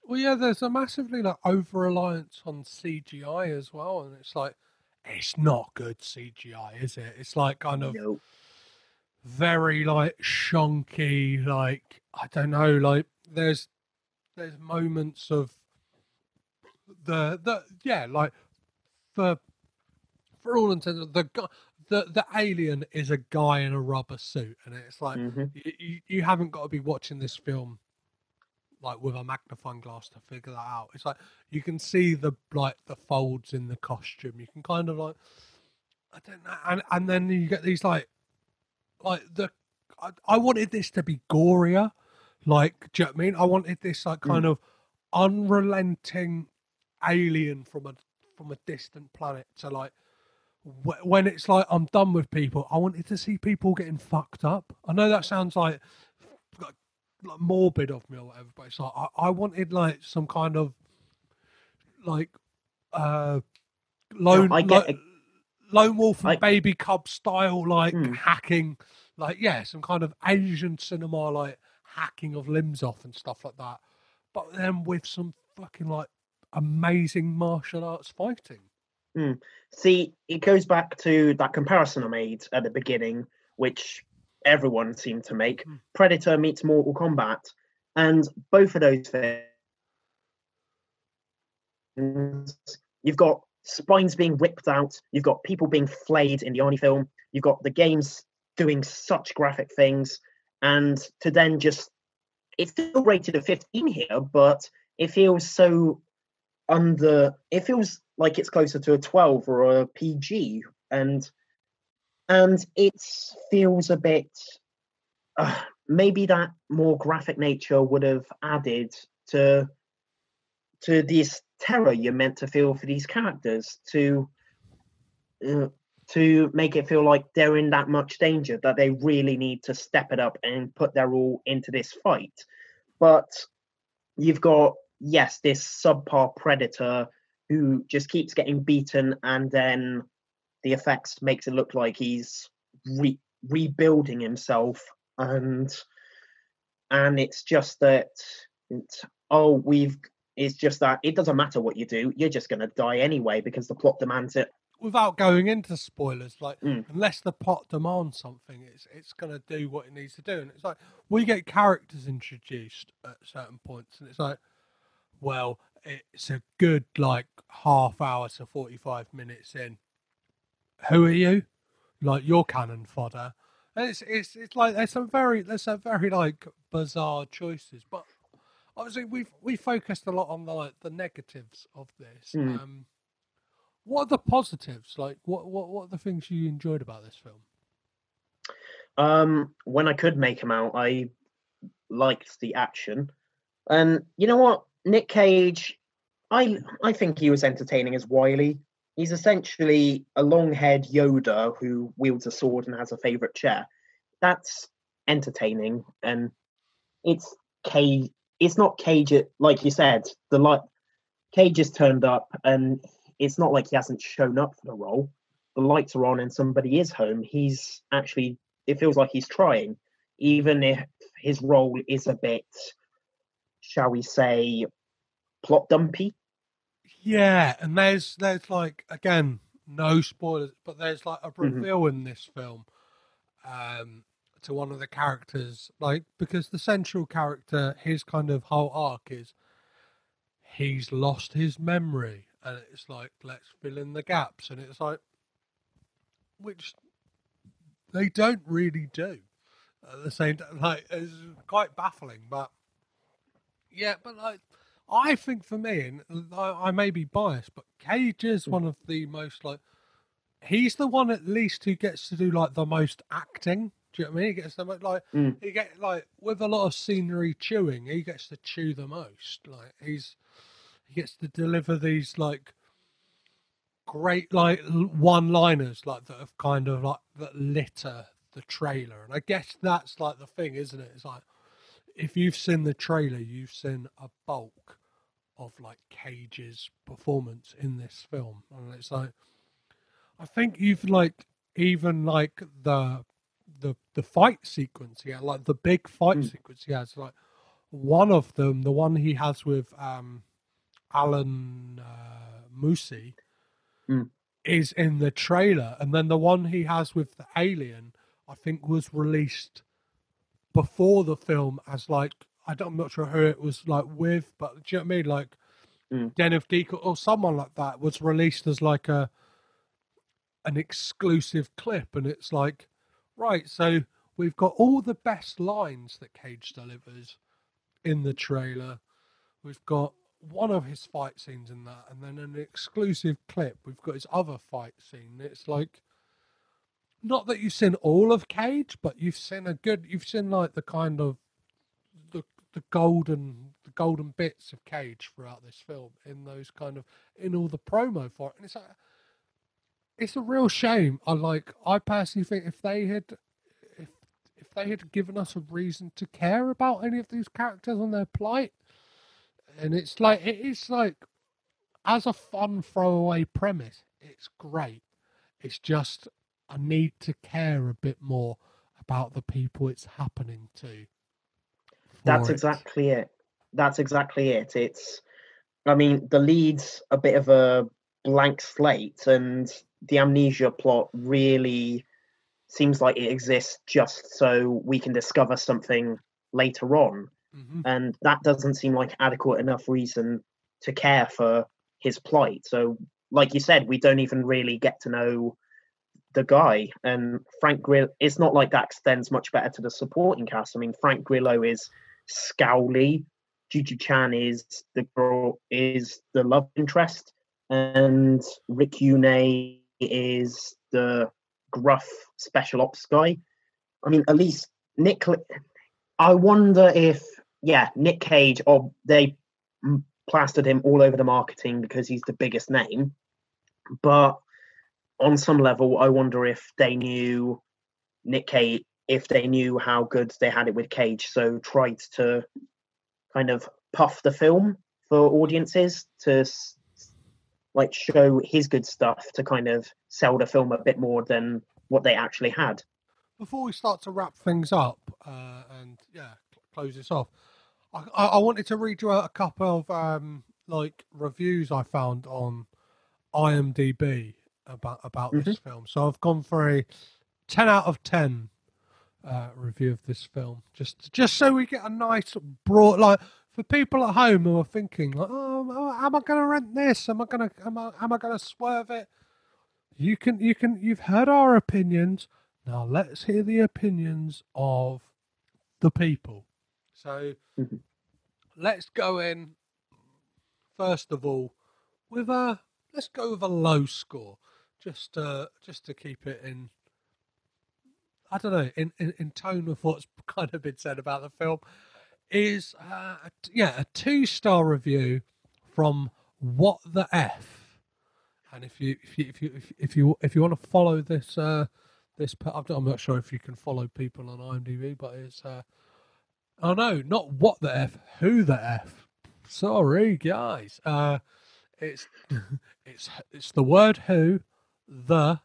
Well, yeah, there's a massively like over reliance on CGI as well, and it's like it's not good CGI, is it? It's like kind of No. Very like shonky, like I don't know, like there's there's moments of the the yeah, like for for all intents, the guy the the alien is a guy in a rubber suit, and it's like Mhm. you, you, you haven't got to be watching this film like with a magnifying glass to figure that out. It's like you can see the like the folds in the costume. You can kind of like I don't know, and and then you get these like like the I, I wanted this to be gorier. Like, do you know what I mean? I wanted this like kind of unrelenting alien from a from a distant planet to like wh- when it's like I'm done with people. I wanted to see people getting fucked up. I know that sounds like like, like morbid of me or whatever, but it's like I, I wanted like some kind of like uh lone I get lo- lone wolf and I- baby cub style like Hmm. hacking like yeah some kind of asian cinema like hacking of limbs off and stuff like that but then with some fucking like amazing martial arts fighting Mm. See, it goes back to that comparison I made at the beginning, which everyone seemed to make. Mm. Predator meets Mortal Kombat, and both of those things, you've got spines being ripped out, you've got people being flayed in the Arnie film, you've got the games doing such graphic things, and to then just it's still rated at 15 here, but it feels so under it feels like it's closer to a 12 or a pg and and it feels a bit uh, maybe that more graphic nature would have added to to this terror you're meant to feel for these characters to uh, to make it feel like they're in that much danger that they really need to step it up and put their all into this fight. But you've got yes this subpar predator who just keeps getting beaten and then the effects makes it look like he's re- rebuilding himself and and it's just that it's, oh we've it's just that it doesn't matter what you do you're just going to die anyway because the plot demands it. Without going into spoilers like Mm. unless the plot demands something it's it's going to do what it needs to do. And it's like we get characters introduced at certain points and it's like well it's a good like half hour to 45 minutes in. Who are you? Like you're cannon fodder. And it's it's it's like there's some very there's some very like bizarre choices but obviously we've we focused a lot on the like the negatives of this Mm. um what are the positives like what what what are the things you enjoyed about this film Um, when I could make him out, I liked the action, and you know what, Nick Cage, I I think he was entertaining as Wylie. He's essentially a long-haired Yoda who wields a sword and has a favorite chair. That's entertaining, and it's Cage. It's not Cage, like you said. The light Cage has turned up, and it's not like he hasn't shown up for the role. The lights are on, and somebody is home. He's actually it feels like he's trying, even if his role is a bit, shall we say, plot dumpy. yeah and there's there's like again no spoilers but there's like a Mhm. reveal in this film um to one of the characters like because the central character his kind of whole arc is he's lost his memory and it's like let's fill in the gaps and it's like which they don't really do. At the same time, like it's quite baffling, but yeah, but like I think for me, and I, I may be biased, but Cage is one of the most like he's the one at least who gets to do like the most acting. Do you know what I mean? He gets the most like Mm. he get like with a lot of scenery chewing. He gets to chew the most. Like he's he gets to deliver these like great like one liners like that have kind of like that litter the trailer. And I guess that's like the thing, isn't it? It's like if you've seen the trailer, you've seen a bulk of like Cage's performance in this film, and it's like I think you've like even like the the the fight sequence, yeah, like the big fight sequence he has, like one of them, the one he has with um Alain uh, Moussi, Mm. is in the trailer, and then the one he has with the alien, I think, was released before the film as like I don't, I'm not sure who it was like with, but do you know what I mean? Like Mm. Den of Geek or someone like that was released as like a an exclusive clip, and it's like right, so we've got all the best lines that Cage delivers in the trailer. We've got one of his fight scenes in that, and then an exclusive clip. We've got his other fight scene. It's like not that you've seen all of Cage, but you've seen a good. You've seen like the kind of the the golden the golden bits of Cage throughout this film in those kind of in all the promo for it, and it's like it's a real shame. I like. I personally think if they had if if they had given us a reason to care about any of these characters and their plight, and it's like it is like as a fun throwaway premise, it's great. It's just I need to care a bit more about the people it's happening to. That's it. exactly it. That's exactly it. It's, I mean, the lead's a bit of a blank slate, and the amnesia plot really seems like it exists just so we can discover something later on. Mhm. And that doesn't seem like adequate enough reason to care for his plight. So, like you said, we don't even really get to know the guy. And Frank Grillo, it's not like that extends much better to the supporting cast. I mean, Frank Grillo is Scowly, Juju Chan is the girl, is the love interest, and Rick Yune is the gruff special ops guy. I mean, at least Nick. I wonder if, yeah, Nick Cage, or they plastered him all over the marketing because he's the biggest name. But on some level, I wonder if they knew Nick Cage, if they knew how good they had it with Cage, so tried to kind of puff the film for audiences to like show his good stuff to kind of sell the film a bit more than what they actually had. before we start to wrap things up uh, and yeah cl- close this off I, I, wanted to read you out a couple of um, like reviews i found on imdb about about this film so i've gone for a 10 out of 10 uh, review of this film just just so we get a nice broad like for people at home who are thinking like oh am i going to rent this? Am i going to am i, am I going to swerve it? You can you can you've heard our opinions. Now let's hear the opinions of the people. So Mhm. let's go in first of all with a let's go with a low score just uh just to keep it in i don't know in in, in tone with what's *laughs* kind of been said about the film is uh yeah a two star review from what the f? And if you if you if you if, if you if you want to follow this uh this I'm not- I'm not sure if you can follow people on IMDb but it's uh oh no not what the f who the f? Sorry guys. Uh it's *laughs* it's it's the word who the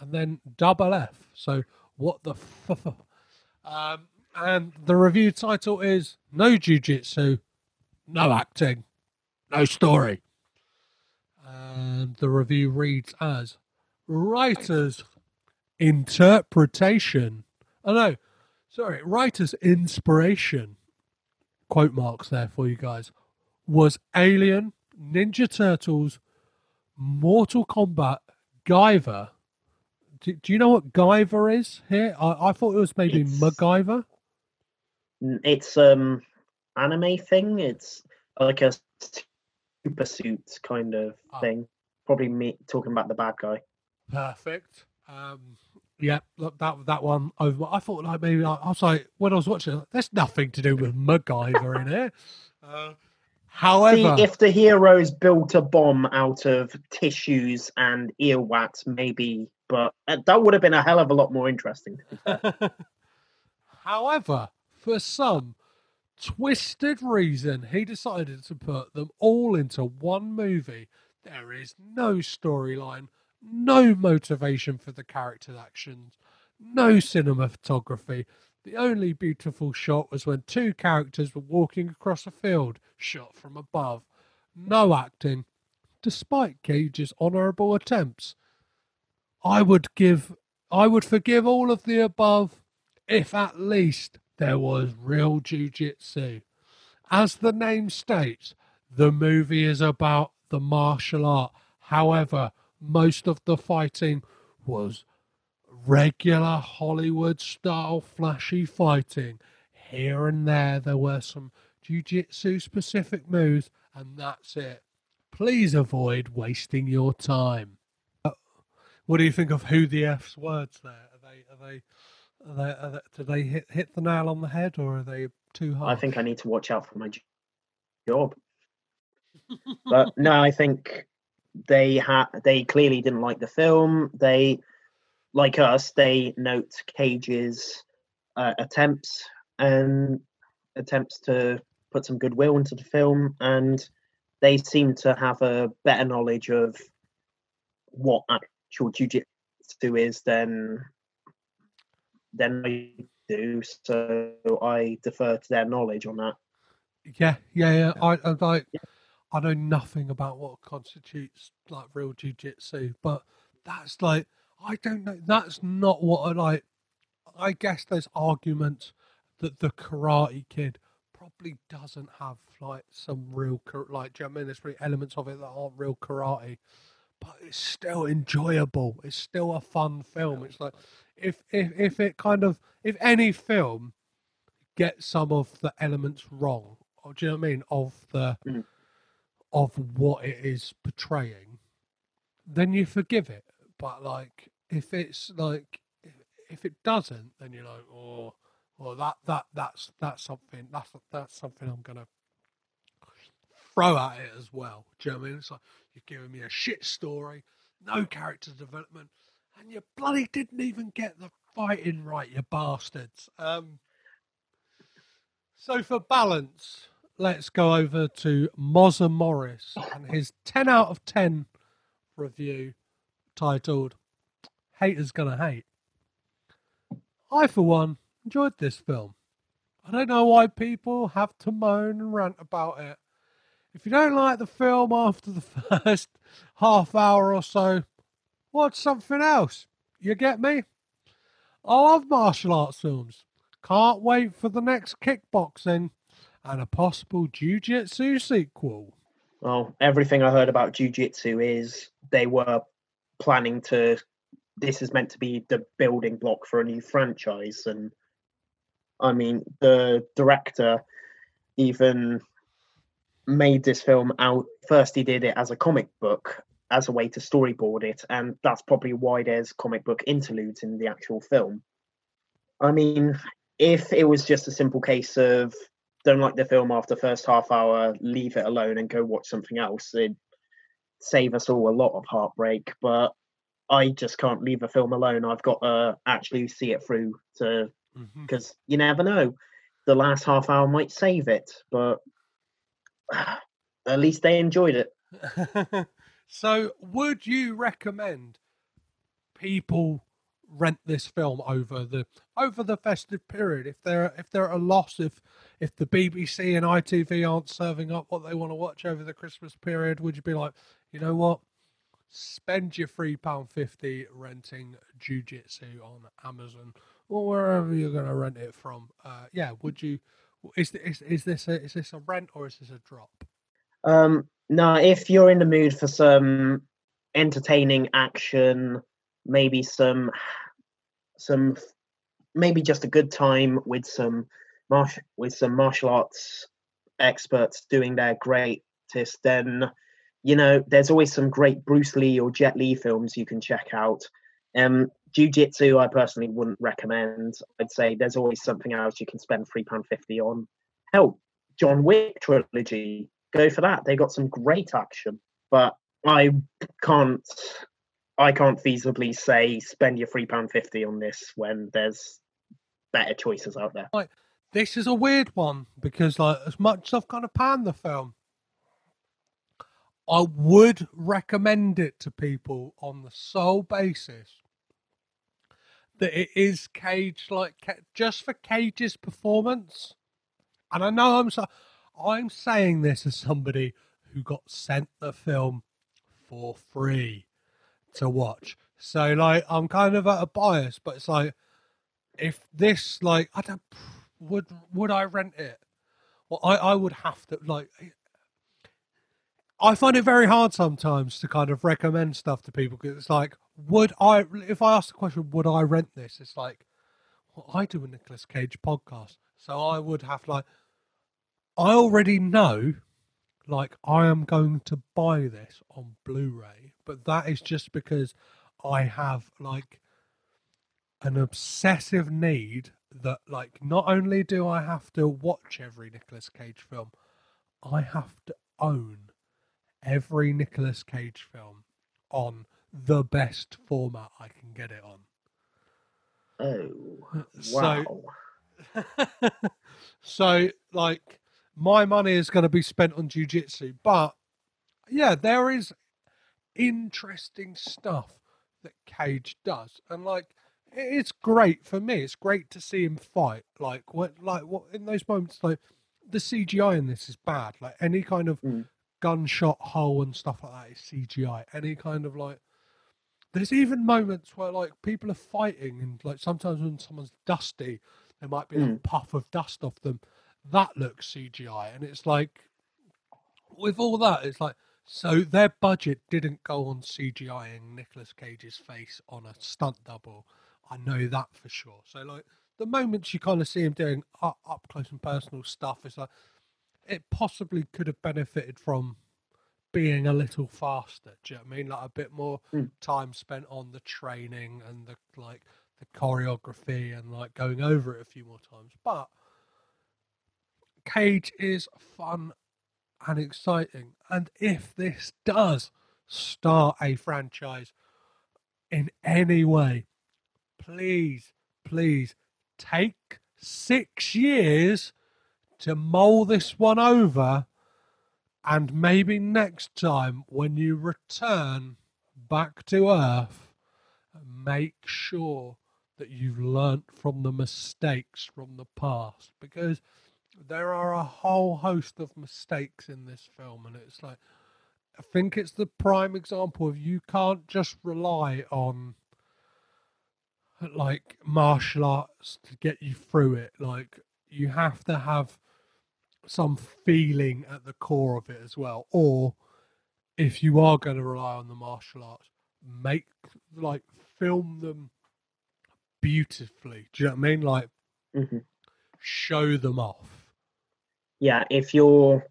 and then double f. So what the f um and the review title is no jujitsu no acting no story and the review reads as writer's interpretation. Oh no, sorry, writer's inspiration. Quote marks there for you guys. Was Alien, Ninja Turtles, Mortal Kombat, Guyver, do, do you know what Guyver is here? I, I thought it was maybe It's- MacGyver. N- It's um anime thing. It's like a super suit kind of Oh. thing. Probably me talking about the bad guy. Perfect. Um, yeah, look, that that one over. I thought like maybe I, I was like when I was watching, it, there's nothing to do with MacGyver in here. Uh, See, however, if the heroes built a bomb out of tissues and earwax, maybe, but uh, that would have been a hell of a lot more interesting. *laughs* However, for some twisted reason, he decided to put them all into one movie. There is no storyline, no motivation for the character actions, no cinematography. The only beautiful shot was when two characters were walking across a field, shot from above. No acting, despite Cage's honourable attempts. I would give, I would forgive all of the above if at least there was real jujitsu. As the name states, the movie is about the martial art. However, most of the fighting was regular Hollywood style flashy fighting. Here and there, there were some jujitsu specific moves, and that's it. Please avoid wasting your time. What do you think of who the F's words there? Are they are they they, are they do they hit hit the nail on the head or are they too hard? I think I need to watch out for my job. *laughs* but no, I think they had they clearly didn't like the film. They, like us, they note Cage's uh, attempts and attempts to put some goodwill into the film, and they seem to have a better knowledge of what actual jujitsu is than than I do. So I defer to their knowledge on that. Yeah, yeah, yeah. I, I like. I know nothing about what constitutes like real jujitsu, but that's like I don't know. That's not what I like. I guess there's arguments that the Karate Kid probably doesn't have like some real like. Do you know what I mean? There's probably elements of it that aren't real karate, but it's still enjoyable. It's still a fun film. It's like if if if it kind of if any film gets some of the elements wrong, or do you know what I mean? Of the Mm. of what it is portraying, then you forgive it. But like if it's like if, it doesn't, then you're like, oh, well that that that's that's something that's that's something I'm gonna throw at it as well. Do you know what I mean? It's like you're giving me a shit story, no character development, and you bloody didn't even get the fighting right, you bastards. Um, so for balance, let's go over to Mozza Morris and his 10 out of 10 review titled Haters Gonna Hate. I, for one, enjoyed this film. I don't know why people have to moan and rant about it. If you don't like the film after the *laughs* first half hour or so, watch something else. You get me? I love martial arts films. Can't wait for the next kickboxing and a possible jiu-jitsu sequel. Well, everything I heard about jujitsu is they were planning to. This is meant to be the building block for a new franchise, and I mean the director even made this film out. First, he did it as a comic book as a way to storyboard it, and that's probably why there's comic book interludes in the actual film. I mean, if it was just a simple case of don't like the film after the first half hour, leave it alone and go watch something else. It'd save us all a lot of heartbreak. But I just can't leave a film alone. I've got to actually see it through to mm-hmm. because you never know. The last half hour might save it, but *sighs* at least they enjoyed it. *laughs* so, would you recommend people rent this film over the over the festive period? If they're if they're at a loss if if the BBC and ITV aren't serving up what they want to watch over the Christmas period would you be like you know what? Spend your three pound fifty renting jujitsu on Amazon or wherever you're going to rent it from. Uh, yeah would you is, is is this a, is this a rent or is this a drop? Um, no, if you're in the mood for some entertaining action, maybe some some maybe just a good time with some martial with some martial arts experts doing their greatest, then you know there's always some great Bruce Lee or Jet Li films you can check out. Um, Jiu-Jitsu, I personally wouldn't recommend. I'd say there's always something else you can spend three pound fifty on. Hell, John Wick trilogy, go for that. They got some great action, but I can't, I can't feasibly say spend your three pound fifty on this when there's better choices out there. Like this is a weird one because, like, as much as I've kind of panned the film, I would recommend it to people on the sole basis that it is Cage like just for Cage's performance. And I know I'm so I'm saying this as somebody who got sent the film for free to watch. So like I'm kind of at a bias, but it's like if this like I don't would would I rent it? Well, I I would have to like. I find it very hard sometimes to kind of recommend stuff to people because it's like, would I? If I ask the question, would I rent this? It's like, well, I do a Nicolas Cage podcast, so I would have like, I already know, like I am going to buy this on Blu-ray, but that is just because I have like an obsessive need that like not only do I have to watch every Nicolas Cage film, I have to own every Nicolas Cage film on the best format I can get it on. Oh, wow. So, *laughs* so like my money is going to be spent on jujitsu, but yeah, there is interesting stuff that Cage does, and like it's great for me. It's great to see him fight. Like what, like what in those moments, like the CGI in this is bad. Like any kind of Mm. gunshot hole and stuff like that is CGI. Any kind of like, there's even moments where like people are fighting and like sometimes when someone's dusty, there might be a Mm. puff of dust off them. That looks CGI, and it's like with all that, it's like so their budget didn't go on CGIing Nicolas Cage's face on a stunt double. I know that for sure. So like the moments you kind of see him doing up, up close and personal stuff, it's like it possibly could have benefited from being a little faster. Do you know what I mean? Like a bit more Mm. time spent on the training and the like the choreography and like going over it a few more times. But Cage is fun and exciting. And if this does start a franchise in any way, please, please take six years to mull this one over. And maybe next time when you return back to Earth, make sure that you've learnt from the mistakes from the past because there are a whole host of mistakes in this film and it's like i think it's the prime example of you can't just rely on like martial arts to get you through it. Like you have to have some feeling at the core of it as well or if you are going to rely on the martial arts make like film them beautifully. Do you know what i mean? Like Mhm. show them off Yeah, if you're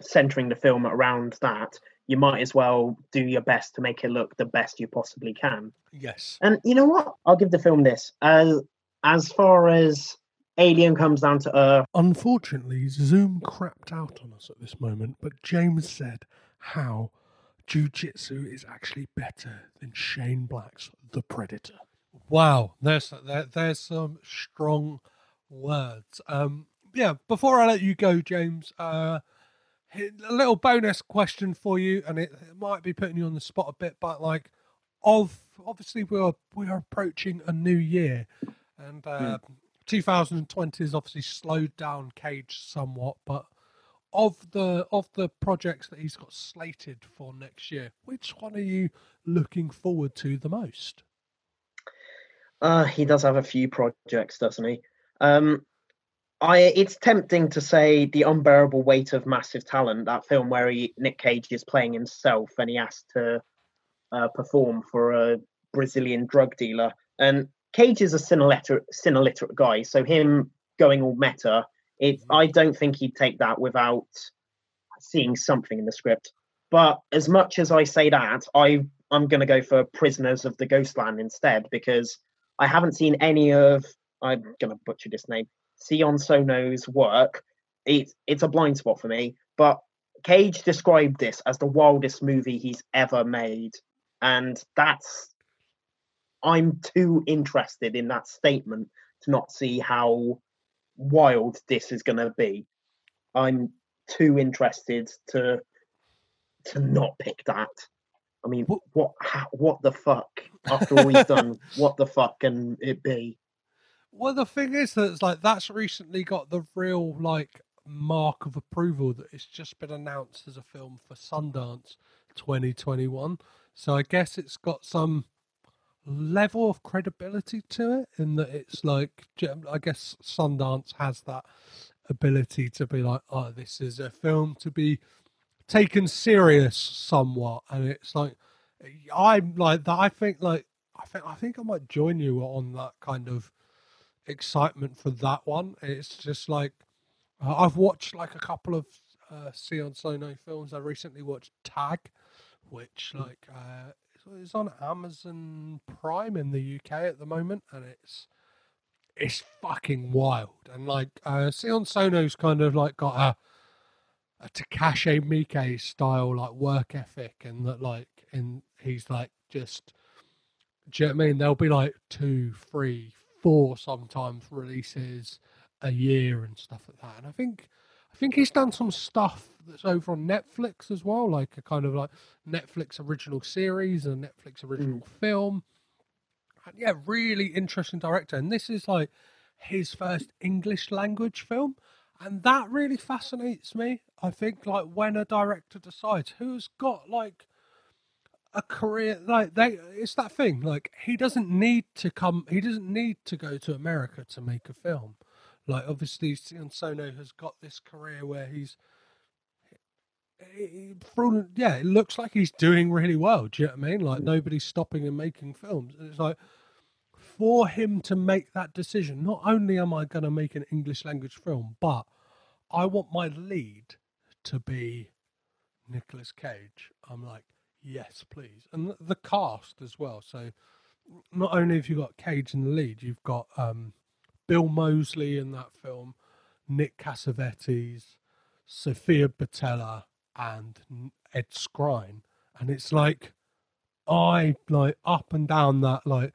centering the film around that, you might as well do your best to make it look the best you possibly can. yes And you know what? I'll give the film this. As as far as Alien comes down to Earth, Unfortunately, Zoom crapped out on us at this moment, but James said how Jiu-Jitsu is actually better than Shane Black's The Predator. Wow, there's there, there's some strong words. Um, yeah, before I let you go, James, uh, a little bonus question for you, and it, it might be putting you on the spot a bit, but like, of obviously we are we are approaching a new year, and uh, 2020 has obviously slowed down Cage somewhat, but of the of the projects that he's got slated for next year, which one are you looking forward to the most? uh, he does have a few projects, doesn't he? Um, I it's tempting to say the unbearable weight of massive talent, that film where he Nick Cage is playing himself and he has to uh, perform for a Brazilian drug dealer. And Cage is a cineliterate, cineliterate guy, so him going all meta, it I don't think he'd take that without seeing something in the script. But as much as I say that, I I'm gonna go for Prisoners of the Ghostland instead because I haven't seen any of I'm gonna butcher this name Sion Sono's work. It's it's a blind spot for me, but Cage described this as the wildest movie he's ever made, and that's I'm too interested in that statement to not see how wild this is going to be. I'm too interested to to not pick that. I mean, what what, how, what the fuck? After all he's *laughs* done, what the fuck can it be? Well, the thing is that it's like that's recently got the real like mark of approval that it's just been announced as a film for Sundance 2021. So I guess it's got some level of credibility to it in that it's like I guess Sundance has that ability to be like, oh, this is a film to be taken serious somewhat, and it's like I'm like that. I think like I think I think I might join you on that kind of excitement for that one. It's just like uh, I've watched like a couple of uh, Sion Sono films. I recently watched Tag, which hmm. like uh, is on Amazon Prime in the UK at the moment, and it's it's fucking wild. And like uh, Sion Sono's kind of like got a a Takashi Miike style like work ethic, and that like and he's like just. Do you know what I mean? There'll be like two, three, four sometimes releases a year and stuff like that. And I think I think he's done some stuff that's over on Netflix as well, like a kind of like Netflix original series and Netflix original mm. film. And yeah, really interesting director. And this is like his first English language film. And that really fascinates me. I think like when a director decides who's got like a career like they it's that thing like he doesn't need to come he doesn't need to go to america to make a film like obviously Sion Sono has got this career where he's he, yeah, it looks like he's doing really well. Do you know what I mean? Like mm. nobody's stopping him making films. And it's like for him to make that decision, not only am I going to make an English language film, but I want my lead to be Nicolas Cage. I'm like, yes, please. And the, cast as well. So not only have you got Cage in the lead, you've got um, Bill Moseley in that film, Nick Cassavetes, Sofia Boutella, and Ed Skrein, and it's like I like up and down that like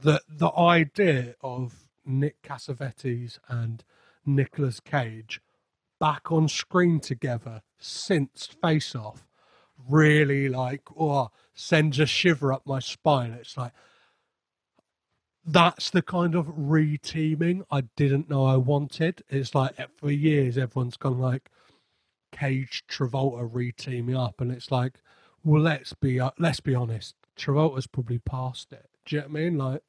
the the idea of Nick Cassavetes and Nicolas Cage back on screen together since Face Off really like oh sends a shiver up my spine. It's like that's the kind of re-teaming I didn't know I wanted. It's like for years everyone's gone like Cage Travolta re-teaming up, and it's like, well, let's be uh, let's be honest, Travolta's probably past it. Do you know what I mean? Like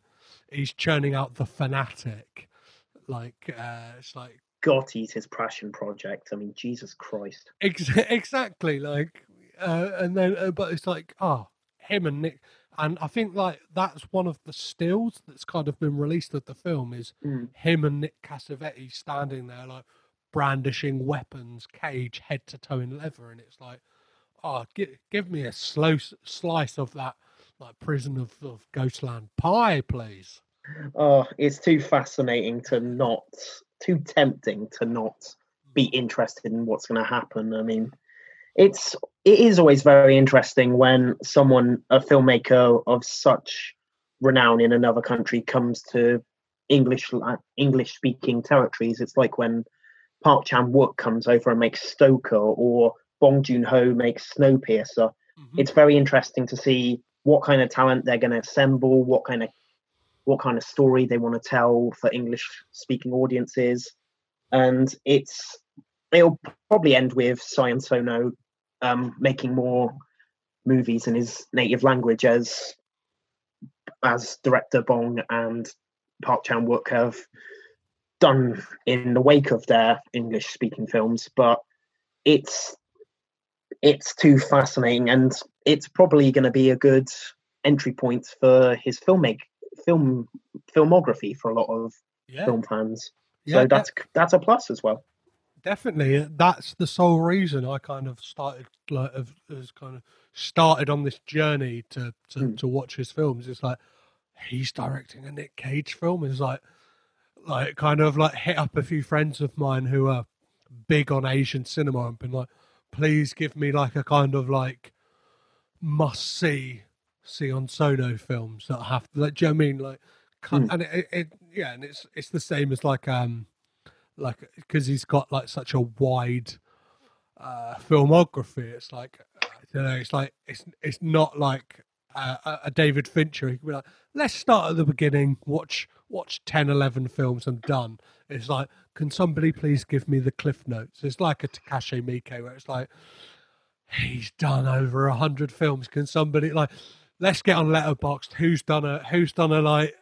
he's churning out the fanatic. Like uh, it's like Gotti's his passion project. I mean, Jesus Christ. Ex- *laughs* exactly. Like, uh, and then, uh, but it's like, ah, oh, him and Nick and I think like that's one of the stills that's kind of been released of the film is mm. him and Nick Cassavetes standing there like brandishing weapons, cage head to toe in leather, and it's like, oh, give, give me a slow slice of that like prison of, of Ghostland pie, please. Oh, it's too fascinating to not, too tempting to not be interested in what's going to happen. I mean, it's it is always very interesting when someone a filmmaker of such renown in another country comes to english english speaking territories it's like when park chan-wook comes over and makes stoker or bong joon-ho makes snowpiercer mm-hmm. it's very interesting to see what kind of talent they're going to assemble what kind of what kind of story they want to tell for english speaking audiences and it's it'll probably end with Sion Sono um, making more movies in his native language as as director Bong and Park Chan Wook have done in the wake of their English speaking films, but it's it's too fascinating and it's probably going to be a good entry point for his filmmake film filmography for a lot of Yeah. film fans. Yeah, so that's that's a plus as well. Definitely that's the sole reason I kind of started like has kind of started on this journey to to, Hmm. to watch his films. It's like he's directing a Nick Cage film. It's like like kind of like hit up a few friends of mine who are big on Asian cinema and been like, please give me like a kind of like must see Sion Sono films that have like do you know what I mean like Mm. and it, it yeah and it's it's the same as like um like because he's got like such a wide uh filmography it's like I don't know it's like it's it's not like uh, a- a David Fincher. He could be like let's start at the beginning watch watch 10 11 films and done. It's like can somebody please give me the cliff notes? It's like a Takashi Miike where it's like he's done over a hundred films. Can somebody like let's get on letterboxd. Who's done a who's done a like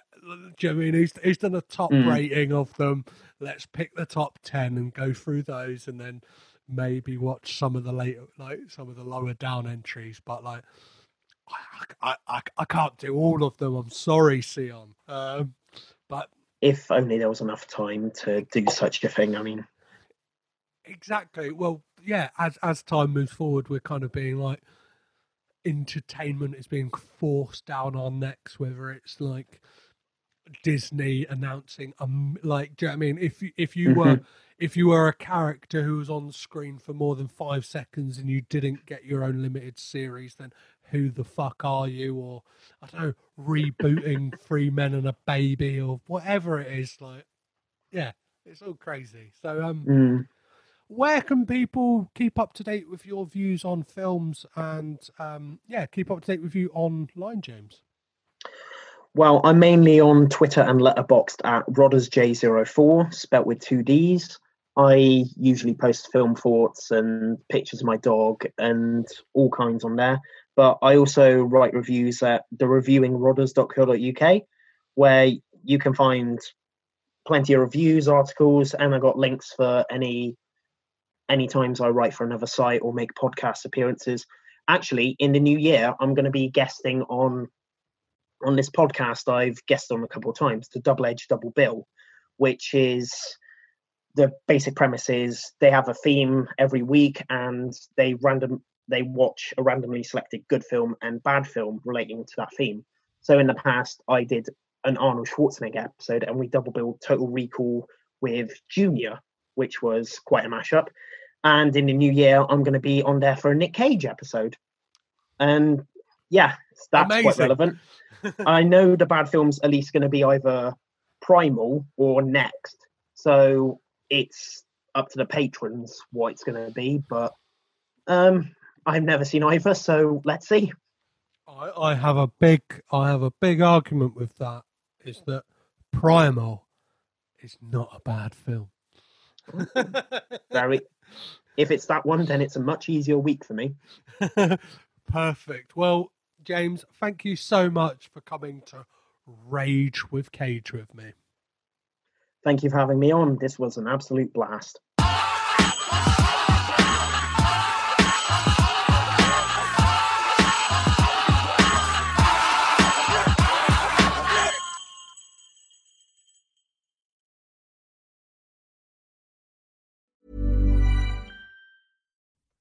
do you know I mean? Who's, who's done a top Mm. rating of them let's pick the top 10 and go through those and then maybe watch some of the later like some of the lower down entries but like i i, I, I can't do all of them i'm sorry sion um but If only there was enough time to do such a thing. I mean, Exactly. Well, yeah. As as time moves forward, we're kind of being like entertainment is being forced down our necks. Whether it's like Disney announcing, um, like, do you know what I mean? If you- if you were if you were a character who was on screen for more than five seconds and you didn't get your own limited series, then who the fuck are you? Or I don't know, rebooting *laughs* Three Men and a Baby or whatever it is. Like, yeah, it's all crazy. So um mm, where can people keep up to date with your views on films and um, yeah keep up to date with you online james well, I'm mainly on Twitter and Letterboxd at RoddersJ04, spelt with two D's. I usually post film thoughts and pictures of my dog and all kinds on there. But I also write reviews at thereviewingrodders.co.uk, where you can find plenty of reviews, articles, and I got links for any any times I write for another site or make podcast appearances. Actually, in the new year, I'm going to be guesting on on this podcast. I've guested on a couple of times the Double Edge Double Bill, which is the basic premise is they have a theme every week and they random they watch a randomly selected good film and bad film relating to that theme. So in the past, I did an Arnold Schwarzenegger episode, and we double billed Total Recall with Junior, which was quite a mashup. And in the new year, I'm going to be on there for a Nick Cage episode. And yeah, that's quite relevant. I know the bad film's at least going to be either primal or next. So it's up to the patrons what it's going to be. But um, I've never seen either, so let's see. I, I have a big i have a big argument with that is that primal is not a bad film *laughs* Very. If it's that one, then it's a much easier week for me. *laughs* perfect well james thank you so much for coming to rage with cage with me Thank you for having me on. This was an absolute blast.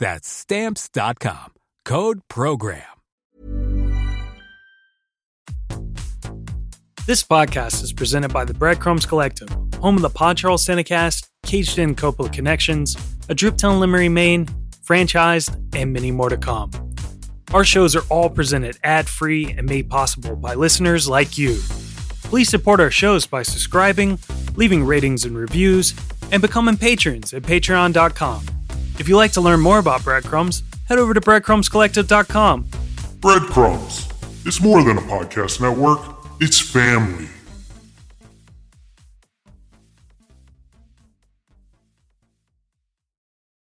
That's stamps.com. Code program. This podcast is presented by the Breadcrumbs Collective. home of the Pod Charles Cinecast, Caged In Coppola Connections, A Driptown Limerick, Maine, Franchised, and many more to come. Our shows are all presented ad free and made possible by listeners like you. Please support our shows by subscribing, leaving ratings and reviews, and becoming patrons at patreon.com. If you'd like to learn more about Breadcrumbs, head over to breadcrumbscollective.com. Breadcrumbs. It's more than a podcast network, it's family.